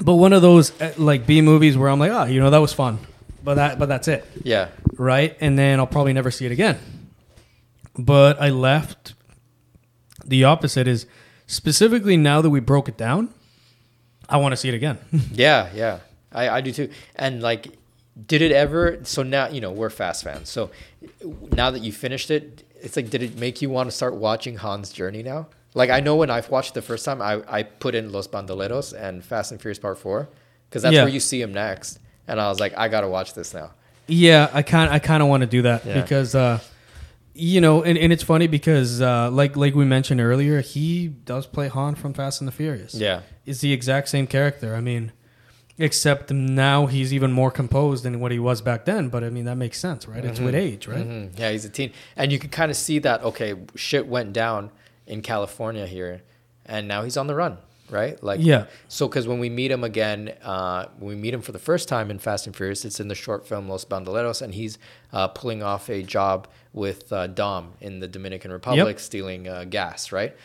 but one of those uh, like B movies where I'm like, oh, you know, that was fun, but that, but that's it. Yeah. right? And then I'll probably never see it again. But I left. The opposite is specifically now that we broke it down, I want to see it again. Yeah, yeah, I, I do too. And like, did it ever? So now you know we're fast fans. So now that you finished it, it's like, did it make you want to start watching Han's journey now? Like I know when I've watched the first time, I, I put in Los Bandoleros and Fast and Furious Part Four because that's Yeah. where you see him next, and I was like, I gotta watch this now. yeah, I kind I kind of want to do that Yeah. because uh you know, and, and it's funny because uh like like we mentioned earlier, he does play Han from Fast and the Furious. Yeah, It's the exact same character. I mean, except now he's even more composed than what he was back then, but I mean that makes sense, right? It's with age, right? Mhm. Yeah, he's a teen, and you can kind of see that. Okay, shit went down in California here, and now he's on the run, right? Like, Yeah. So, because when we meet him again, uh, when we meet him for the first time in Fast and Furious, it's in the short film Los Bandoleros, and he's uh, pulling off a job with uh, Dom in the Dominican Republic, stealing uh, gas, right?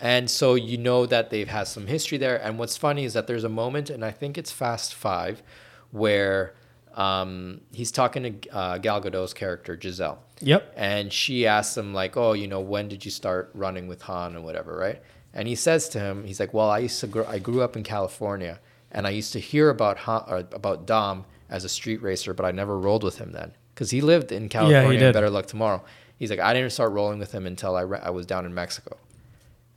And so you know that they've had some history there. And what's funny is that there's a moment, and I think it's Fast Five, where um, he's talking to uh, Gal Gadot's character Giselle, Yep. and she asks him like, "Oh, you know, when did you start running with Han and whatever, right?" And he says to him, he's like, "Well, I used to grow, I grew up in California, and I used to hear about Han, or about Dom as a street racer, but I never rolled with him then because he lived in California. did. Better luck tomorrow. He's like, I didn't start rolling with him until I, re- I was down in Mexico,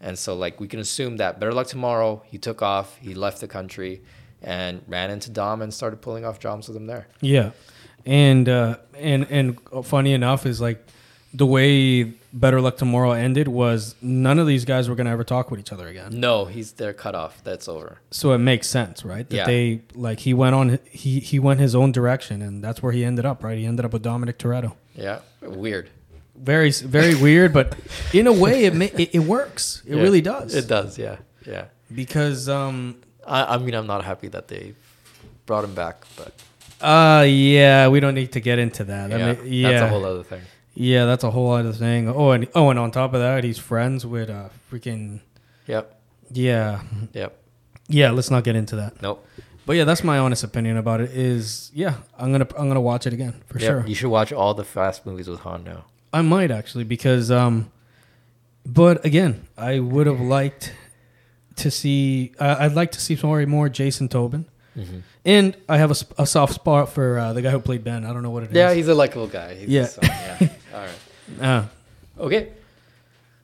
and so like we can assume that better luck tomorrow. He took off, he left the country, and ran into Dom and started pulling off jobs with him there. Yeah, and uh, and and funny enough is like the way Better Luck Tomorrow ended was none of these guys were gonna ever talk with each other again. No, he's they're cut off. That's over. So it makes sense, right? That Yeah. they like he went on he he went his own direction, and that's where he ended up. Right? He ended up with Dominic Toretto. Yeah, weird. Very very weird, but in a way it ma- it, it works. It Yeah, really does. It does, yeah, yeah. because um I, I mean, I'm not happy that they brought him back, but uh yeah we don't need to get into that. yeah, I mean, yeah that's a whole other thing. yeah that's a whole other thing. Oh and oh and on top of that he's friends with uh freaking Yep, yeah yep. Yeah, let's not get into that. Nope. But yeah, that's my honest opinion about it. Is yeah, I'm gonna I'm gonna watch it again for Yep, sure. You should watch all the fast movies with Han now. I might actually because um, but again, I would have liked to see. I I'd like to see more more Jason Tobin, Mm-hmm. and I have a, a soft spot for uh, the guy who played Ben. I don't know what it is. Yeah, he's a likable guy. He's Yeah. um, yeah. all right. Uh, Okay.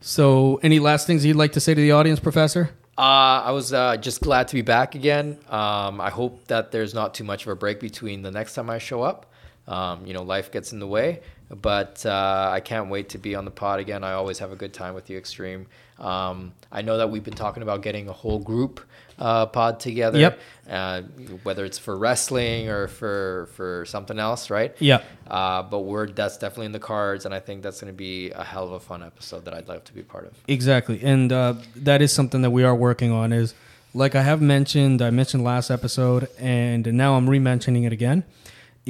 so, any last things you'd like to say to the audience, Professor? Uh, I was uh, just glad to be back again. Um, I hope that there's not too much of a break between the next time I show up. Um, you know, life gets in the way, but uh, I can't wait to be on the pod again. I always have a good time with you, Extreme. Um, I know that we've been talking about getting a whole group uh, pod together. Yep. Uh, whether it's for wrestling or for for something else, right? Yeah. Uh, but we're that's definitely in the cards, and I think that's going to be a hell of a fun episode that I'd love to be part of. Exactly, and uh, that is something that we are working on. Is like I have mentioned, I mentioned last episode, and now I'm re-mentioning it again.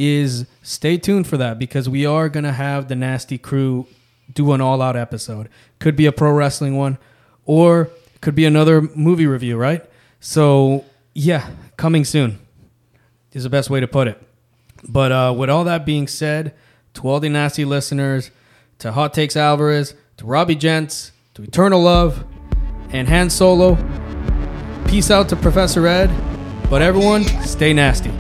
Is stay tuned for that because we are gonna have the Nasty Crew do an all-out episode. Could be a pro wrestling one, or could be another movie review, right? So yeah, coming soon is the best way to put it. But uh, with all that being said, to all the nasty listeners, to Hot Takes Alvarez, to Robbie Gents, to Eternal Love, and Han Solo, peace out to Professor Ed. But everyone, stay nasty.